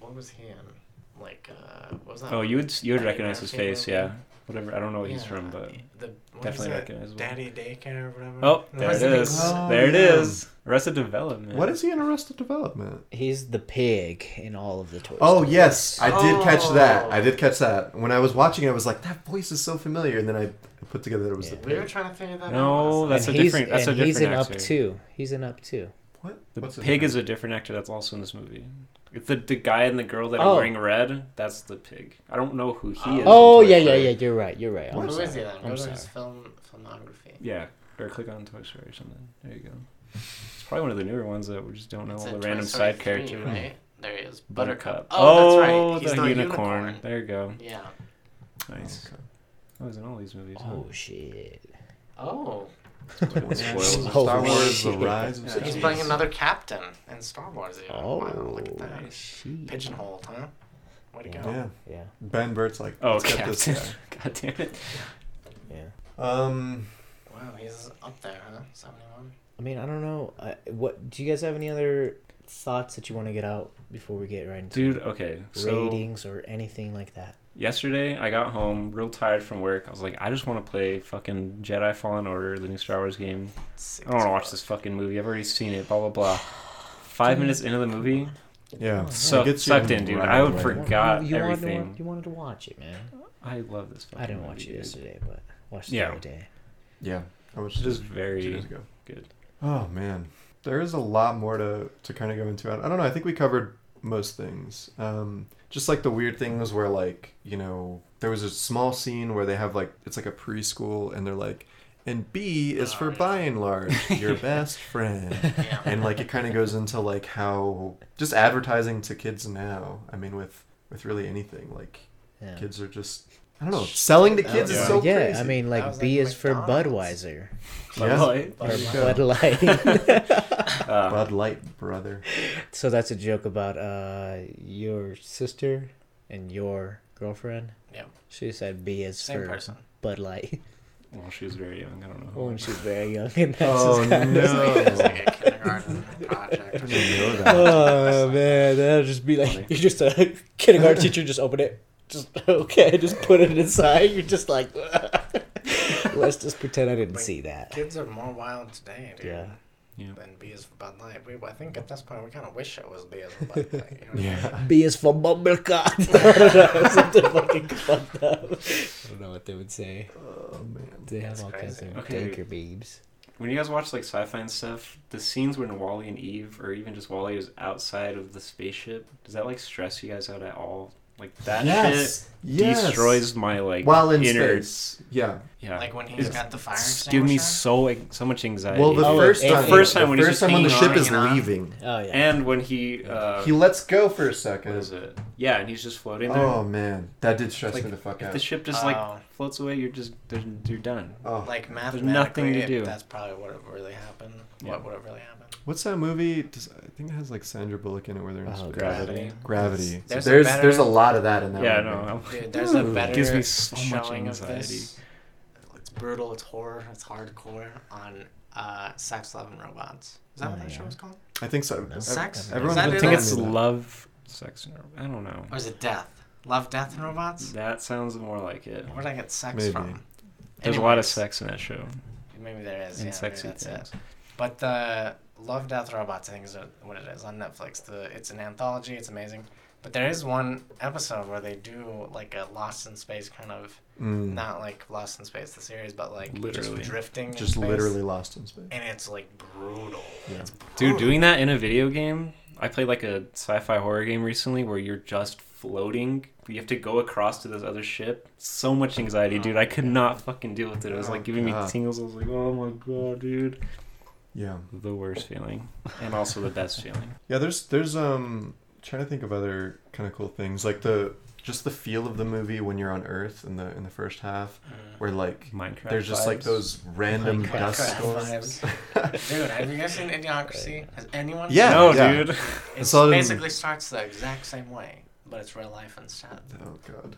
what was he in? Like, uh, what was that? Oh, one? you would you would recognize his face, movie? yeah. Whatever. I don't know what he's from, but the definitely is it? recognizable. Daddy Daycare or whatever. oh, there What's it the big is. one? Oh, there it oh, is. Arrested Development. What is he in Arrested Development? He's the pig in all of the toys. Oh Stories. yes, I did catch that. Oh. I did catch that. When I was watching it, I was like, that voice is so familiar, and then I put together that it was Yeah. the We were pig. trying to figure that out. No, that's and a he's, different- that's a and he's in different Up actor. Two. He's in Up Two. What? The What's pig is a different actor that's also in this movie. It's the, the guy and the girl that Oh. are wearing red. That's the pig. I don't know who he is. Oh in yeah, yeah, Story. yeah. You're right. You're right. I'm Who sorry. is he then? I'm Go to sorry. his film filmography. Yeah, or click on Toy Story or something. There you go. It's probably one of the newer ones that we just don't know It's all in the Toy random Story side 3, characters. Right? *laughs* There he is. Buttercup. Buttercup. Oh, oh that's right. He's the, the unicorn. unicorn. There you go. Yeah. Nice. Okay. Oh, he's in all these movies. Oh shit. Oh. *laughs* Spoils Star Wars: The. Rise of Yeah. He's Skywalker. playing another captain in Star Wars. Even. Oh, wow, look at that. shit. Pigeonholed, huh? Way to Yeah. go. Yeah, Yeah, Ben Burtt's like, Oh, let's get this Captain. *laughs* God damn it. yeah. Um, Wow, he's up there, huh? 71. I mean, I don't know. I, what do you guys have any other thoughts that you want to get out before we get right into Dude, okay. So ratings or anything like that? Yesterday I got home real tired from work. I was like, I just want to play fucking Jedi Fallen Order, the new Star Wars game. Six I don't want to watch this fucking movie. I've already seen it. Blah blah blah. *sighs* Five minutes into the movie, yeah, so It gets sucked in, dude. right I would away. forgot you, you Wanted everything. to, you wanted to watch it, man. I love this. Fucking I didn't movie, watch it dude. yesterday, but watched it Yeah. the other day. Yeah, I was It's just two very days ago. good. Oh man, there is a lot more to to kind of go into. I, I don't know. I think we covered most things. Um, just like the weird things where like you know there was a small scene where they have like it's like a preschool and they're like and B is for Oh, Buy n Large your *laughs* best friend. Yeah. And like it kind of goes into like how just advertising to kids now. I mean, with with really anything, like Yeah. kids are just I don't know. Selling to kids is Yeah. so yeah, crazy. I mean, like B like is for McDonald's. Budweiser Yeah. Light. or There. Bud Light. *laughs* Uh, Bud Light, brother. so that's a joke about uh your sister and your girlfriend. Yeah. She said B is Same for person. Bud Light well, she was very young. I don't know. when she was very young. And that's Oh just kind of no! *laughs* It's like a kindergarten project. I didn't know that. Oh man, that'll just be like you're just a kindergarten teacher. Just open it. Just *laughs* okay. Just put it inside. You're just like, *laughs* let's just pretend I didn't Like, see that. Kids are more wild today, dude. Yeah. Yeah. Than B is for Bud Light. We, I think at this point we kind of wish it was B is for Bud Light. You know what I *laughs* mean? Yeah. B is for bubblecot. I don't know. Something fucking fucked up. I don't know what they would say. Oh man. They have That's all kinds crazy. of Okay. tanker beebs. When you guys watch like sci-fi and stuff, the scenes when WALL-E and Eve, or even just WALL-E, is outside of the spaceship, does that like stress you guys out at all? Like that Yes. shit Yes. destroys my like While in inner. space. Yeah. Yeah. Like when he's It's- got the fire it's give me extinguisher. so so much anxiety. Well, the Oh, first time, it- The first time the when he's first just time when the ship is leaving, Oh yeah. and when he uh, he lets go for a second. is it? Yeah, and he's just floating there. Oh man, that did stress Like, me the fuck if out. the ship just Oh. like floats away, you're just you're done. oh, Like nothing mathematically, to do. that's probably what it really happened. Yeah. What would it really happen? What's that movie? Does, I think it has like Sandra Bullock in it, where they're in Oh, space. Gravity. Gravity. There's There's a there's, a lot of that in that. Yeah, movie. no. Dude, *laughs* there's a Ooh. better Gives me so much showing of this. It's brutal. It's horror. It's hardcore on uh, Sex, Love, and Robots. Is that Oh, what that yeah. show was called? I think so. No. Ev- Sex? Everyone's Is I think it's love, sex. and- I don't know. Or is it Death? Love, Death, and Robots? That sounds more like it. Where did I get sex Maybe. from? There's a lot of sex in that show. Maybe there is. And yeah, sexy maybe that's things. it. But the Love, Death, Robots, I think is what it is on Netflix. The it's an anthology. It's amazing. But there is one episode where they do like a Lost in Space kind of, Mm, not like Lost in Space the series, but like Literally. just drifting. in just space. literally lost in space. And it's like brutal. Yeah. It's Dude, doing that in a video game. I played like a sci-fi horror game recently where you're just floating. You have to go across to this other ship. So much anxiety, dude. I could not fucking deal with it. It was Oh, like giving me tingles. I was like, oh my god, dude. Yeah. The worst feeling, *laughs* and also the best feeling. Yeah, there's there's um trying to think of other kind of cool things like the just the feel of the movie when you're on Earth in the in the first half Mm. where like Minecraft. there's just like those random Minecraft dust storms. Dude, *laughs* have you guys seen Idiocracy? Has anyone? Yeah, No, yeah. dude. It saw it in- basically starts the exact same way, but it's real life instead. Oh god.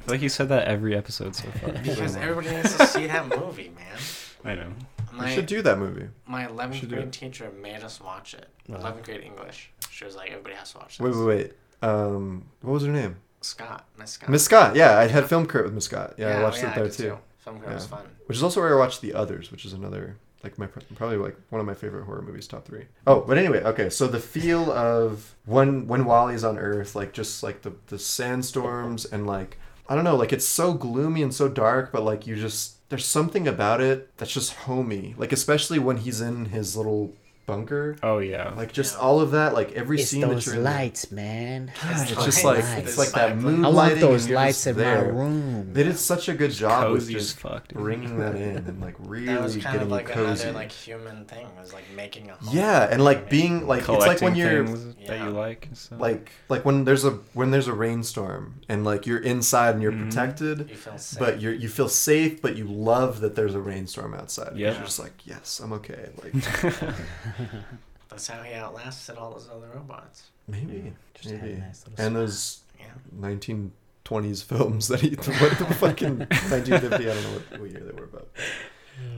I feel like you said that every episode so far. *laughs* Because everybody needs to see that movie, man. I know. We should do that movie. my 11th grade teacher made us watch it. Wow. 11th grade English. She was like, everybody has to watch this. Wait, wait, wait. Um, what was her name? Scott, Miss Scott. Miss Scott. Yeah, I had film credit with Miss Scott. Yeah, I oh, watched yeah, it there did too. Film Girl was fun. Which is also where I watched The Others, which is another like my probably like one of my favorite horror movies, top three. Oh, but anyway, okay. So the feel of when when WALL-E's on Earth, like just like the the sandstorms and like I don't know, like it's so gloomy and so dark, but like you just there's something about it that's just homey. Like especially when he's in his little bunker. Oh yeah. Like just Yeah. all of that, like every It's scene that those you're in there- lights, man. God, it's those just like lights. it's like that It's moonlighting. I want those lights just in my room. They did such a good job with Cozy as just fuck, bringing that in and like *laughs* really That was kind getting of like you cozy. another like human thing. Was like making a home. yeah, and like being like it's like when you're things that Yeah. you like and like like when there's a when there's a rainstorm and like you're inside and you're Mhm. protected, you feel safe. but you're you feel safe, but you love that there's a rainstorm outside. 'cause Yeah. you're just like yes, I'm okay. Like *laughs* *laughs* That's how he outlasted all those other robots. maybe Just had a maybe nice little and smile. those Yeah. 1920s films that he *laughs* what the fucking 1950 I don't know what, what year they were about.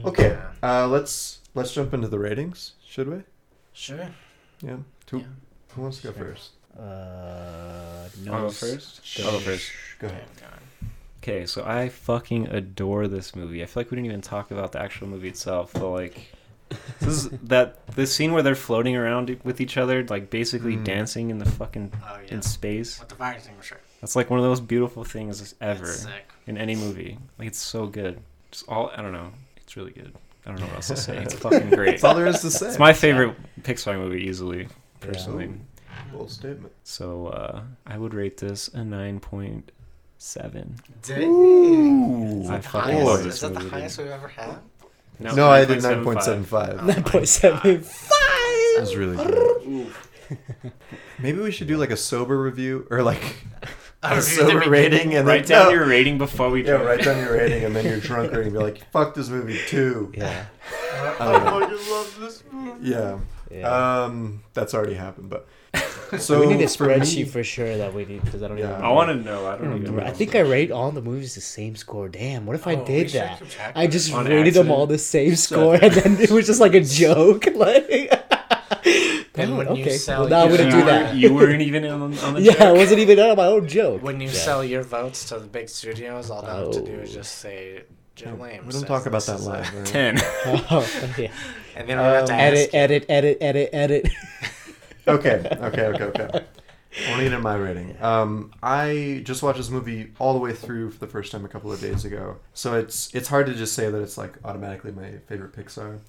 okay uh, let's let's jump into the ratings should we Sure. yeah who, Yeah. who wants to go Sure. first Uh, I'll go first. Shh. I'll go first. go ahead. Okay, so I fucking adore this movie. I feel like we didn't even talk about the actual movie itself, but like this is that this scene where they're floating around with each other, like basically Mm. dancing in the fucking Oh yeah. in space. With the fire extinguisher. That's like one of the most beautiful things ever sick. in any movie. Like it's so good. Just all I don't know. It's really good. I don't know what else to say. It's *laughs* fucking great. that's all there is to say It's my favorite Pixar movie easily, personally. bold statement So uh, I would rate this a nine point seven. Dang. Ooh. Is that the fucking highest? love Is that the movie, dude. highest we've ever had? No, I did 9.75. 9.75. Nine point seven That was really good. Maybe we should do like a sober review or like A a review at the sober rating and Write then down no. your rating before we yeah, do write down your *laughs* rating and then you're drunker and be like, "Fuck this movie too." Yeah. I don't fucking love this movie. Yeah. Yeah. Um, that's already happened, but so we need a for spreadsheet me- for sure that we need because I don't Yeah. even. I want to know. I I, don't don't even know. I think I rate all the movies the same score. Damn, what if I Oh, we did that? I just On rated them all the same score, and then it was just like a joke. *laughs* Like, *laughs* And Oh, when you okay. sell Well, now I'm your- gonna you do that. You weren't even on, on the *laughs* yeah, I wasn't even on my own joke. When you Yeah. sell your votes to the big studios, all they have to do is Oh. just say Joe Lame. We don't talk about this that is live. Right? Ten. Oh, yeah. And they don't have Um, to edit, ask you. edit, edit, edit, edit. Okay, okay, okay, okay. Get in my rating. Um, I just watched this movie all the way through for the first time a couple of days ago, so it's it's hard to just say that it's like automatically my favorite Pixar.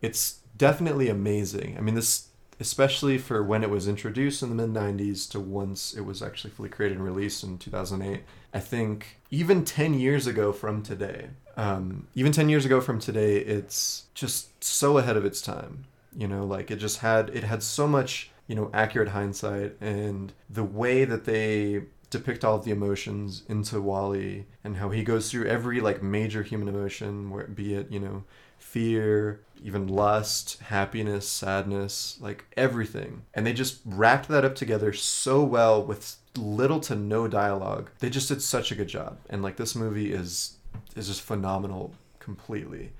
It's definitely amazing. I mean, this especially for when it was introduced in the mid '90s to once it was actually fully created and released in 2008. I think even 10 years ago from today, um, even 10 years ago from today, it's just so ahead of its time. You know, like it just had it had so much you know accurate hindsight and the way that they depict all of the emotions into WALL-E and how he goes through every like major human emotion, where be it you know fear, even lust, happiness, sadness, like everything. And they just wrapped that up together so well with little to no dialogue. They just did such a good job. And like this movie is is just phenomenal completely.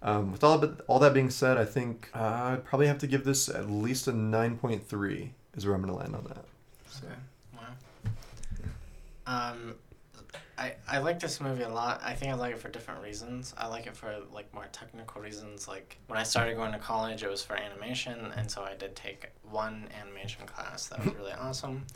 Um, with all but all that being said, I think uh, I'd probably have to give this at least a nine point three. Is where I'm gonna land on that. So. Wow. Um, I I like this movie a lot. I think I like it for different reasons. I like it for like more technical reasons. Like when I started going to college, it was for animation, and so I did take one animation class that was *laughs* really awesome.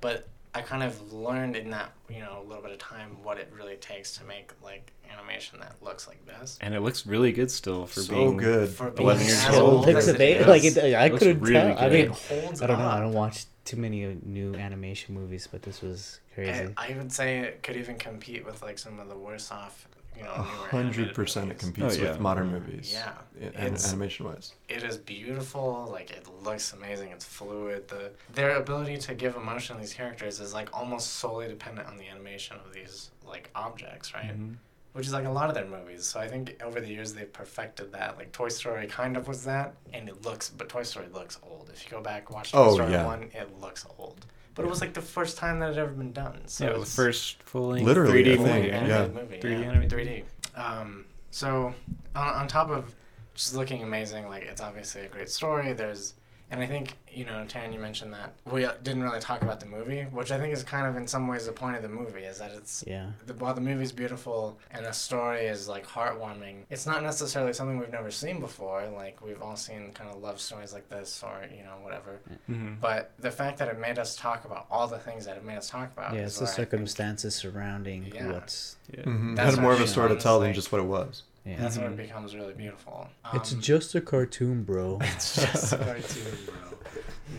But I kind of learned in that you know a little bit of time what it really takes to make like animation that looks like this. And it looks really good still for so being good. For being 11 years So old. old looks as of it it, is, like it, I Looks couldn't really tell. I good. it mean, holds I don't know. I don't watch too many uh, new animation movies, but this was crazy. I, I would say it could even compete with like some of the worse off, you know, A hundred percent, it competes Oh, yeah. with modern movies. Yeah, and animation wise. it is beautiful. Like it looks amazing. It's fluid. The their ability to give emotion to these characters is like almost solely dependent on the animation of these like objects, right? Mhm. Which is like a lot of their movies. So I think over the years they've perfected that. Like Toy Story kind of was that, and it looks, but Toy Story looks old. If you go back watch Toy Oh, Story yeah. one, it looks old. But it was like the first time that it had ever been done. So yeah, it was the first full length Literally, 3D I full think, movie. yeah. movie. 3D yeah, animated. 3D. Um, so on, on top of just looking amazing, like it's obviously a great story. There's, and I think you know, Taryn, you mentioned that we didn't really talk about the movie, which I think is kind of in some ways the point of the movie is that it's yeah. the, while the movie's beautiful and the story is like heartwarming, it's not necessarily something we've never seen before. Like we've all seen kind of love stories like this, or you know, whatever. Mhm. But the fact that it made us talk about all the things that it made us talk about, Yeah, it's the what I think- circumstances surrounding Yeah. what's. Yeah. Mm-hmm. That's Had more of a story to tell than just what it was. Yeah. That's Mhm. when it becomes really beautiful. it's Um, just a cartoon, bro. *laughs* It's just a cartoon, bro.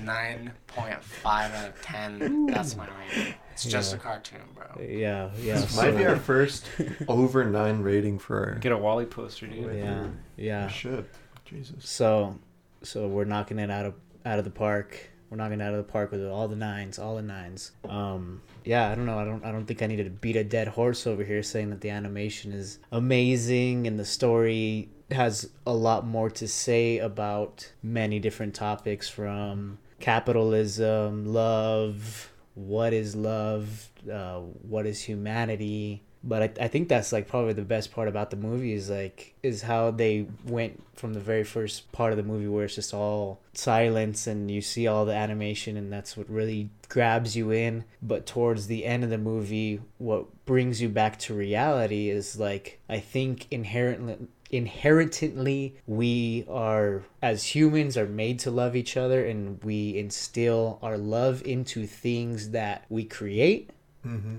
Nine point five out of ten. That's my rating. It's just Yeah. a cartoon, bro. yeah, yeah. This might be our first *laughs* over nine rating for. Get a WALL-E poster, dude. Yeah, yeah. We should. Jesus. So, so we're knocking it out of out of the park. We're knocking out of the park with all the nines, all the nines. Um, yeah, I don't know. I don't. I don't think I needed to beat a dead horse over here, saying that the animation is amazing and the story has a lot more to say about many different topics, from capitalism, love, what is love, uh, what is humanity, but I, I think that's like probably the best part about the movie is like is how they went from the very first part of the movie where it's just all silence and you see all the animation and that's what really grabs you in but towards the end of the movie what brings you back to reality is like i think inherently inherently we are as humans are made to love each other and we instill our love into things that we create Mm-hmm.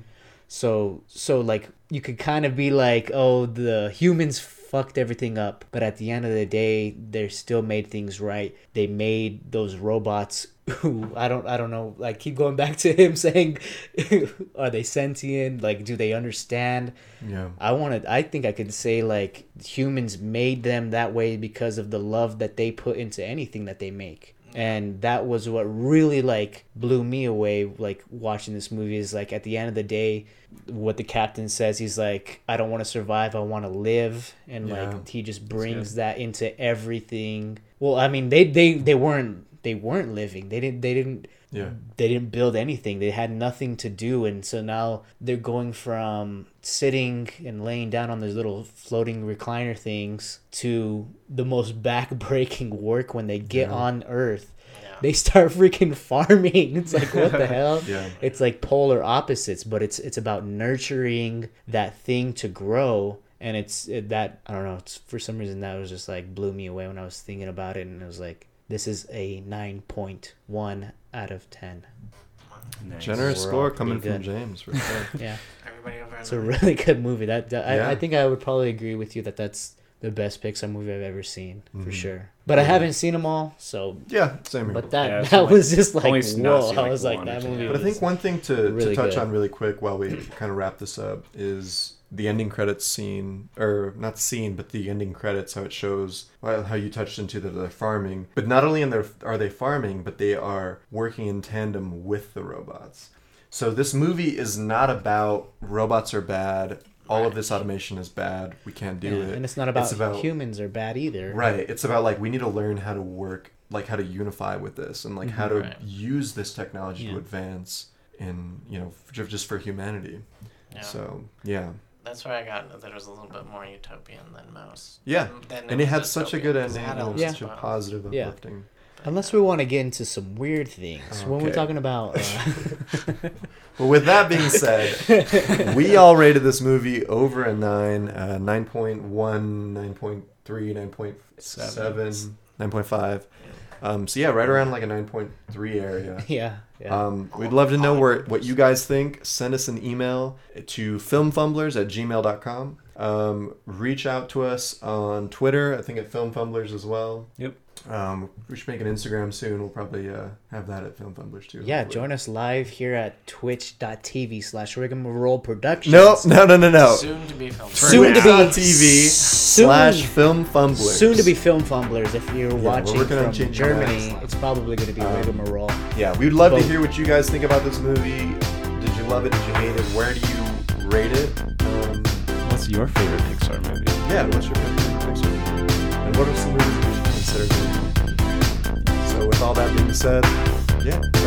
So so like you could kind of be like, oh, the humans fucked everything up, but at the end of the day, they still made things right. They made those robots *laughs* who I don't I don't know. Like keep going back to him *laughs* saying, *laughs* are they sentient? Like do they understand? Yeah. I wanted. I think I could say like humans made them that way because of the love that they put into anything that they make. And that was what really like blew me away like watching this movie is like at the end of the day what the captain says he's like I don't want to survive I want to live and Yeah. like he just brings that into everything. Well, I mean they they they weren't they weren't living. They didn't they didn't Yeah. they didn't build anything. They had nothing to do, and so now they're going from sitting and laying down on those little floating recliner things to the most *laughs* back-breaking work when they get Yeah. on Earth. Yeah. They start freaking *laughs* farming. It's like what the *laughs* hell? Yeah. It's like polar opposites, but it's it's about nurturing that thing to grow. And it's it, that I don't know. It's for some reason that was just like blew me away when I was thinking about it, and it was like this is a nine point one out of ten. Nice. Generous We're score coming pretty from. James. For *laughs* sure. Yeah. Everybody over It's a really good movie. That, that- Yeah. I, I think I would probably agree with you that that's the best Pixar movie I've ever seen for Mhm. sure. But I haven't seen them all, so. yeah, same here. But that Yeah, that only- was just like whoa! seen, I was like one that movie. But I think one thing to, really to touch good. on really quick while we kind of wrap this up is the ending credits scene, or not scene, but the ending credits, how it shows well, how you touched into that they're farming. But not only in their, are they farming, but they are working in tandem with the robots. So this movie is not about robots are bad. All of this automation is bad. We can't do yeah, it. and it's not about, It's about humans are bad either. Right. It's about like we need to learn how to work, like how to unify with this, and like how mhm. to Right. use this technology to advance in you know just for humanity. Yeah. So yeah, That's where I got that it was a little bit more utopian than most. Yeah. Than and it was had such a good good 'cause it ending. had and It was Yeah. such a positive, Yeah. uplifting. but, Unless we want to get into some weird things when we're talking about. Uh, *laughs* Well, with that being said, *laughs* we all rated this movie over a 9, uh, 9.1, 9.3, 9.7, 9.5. Um, so yeah, right around like a 9.3 area. *laughs* yeah, yeah. Um, we'd love to know where, what you guys think. Send us an email to filmfumblers at gmail.com. Um, reach out to us on Twitter, I think at filmfumblers as well. Yep. Um, we should make an Instagram soon. We'll probably uh, have that at Film filmfumblers too. yeah, hopefully. join us live here at twitch.tv slash rigmarole productions. No, no, no, no, no. Soon to be filmed. Soon to be- Twitch.tv soon- slash filmfumblers. Soon to be film fumblers. If you're we're watching working on from changing Germany, that. it's probably going to be Um, rigmarole. Yeah, we'd love to hear what you guys think about this movie. Did you love it? Did you hate it? Where do you rate it? Um, What's your favorite Pixar movie? Yeah, what's your favorite Pixar movie? And what are some movies we should consider doing? So with all that being said, yeah.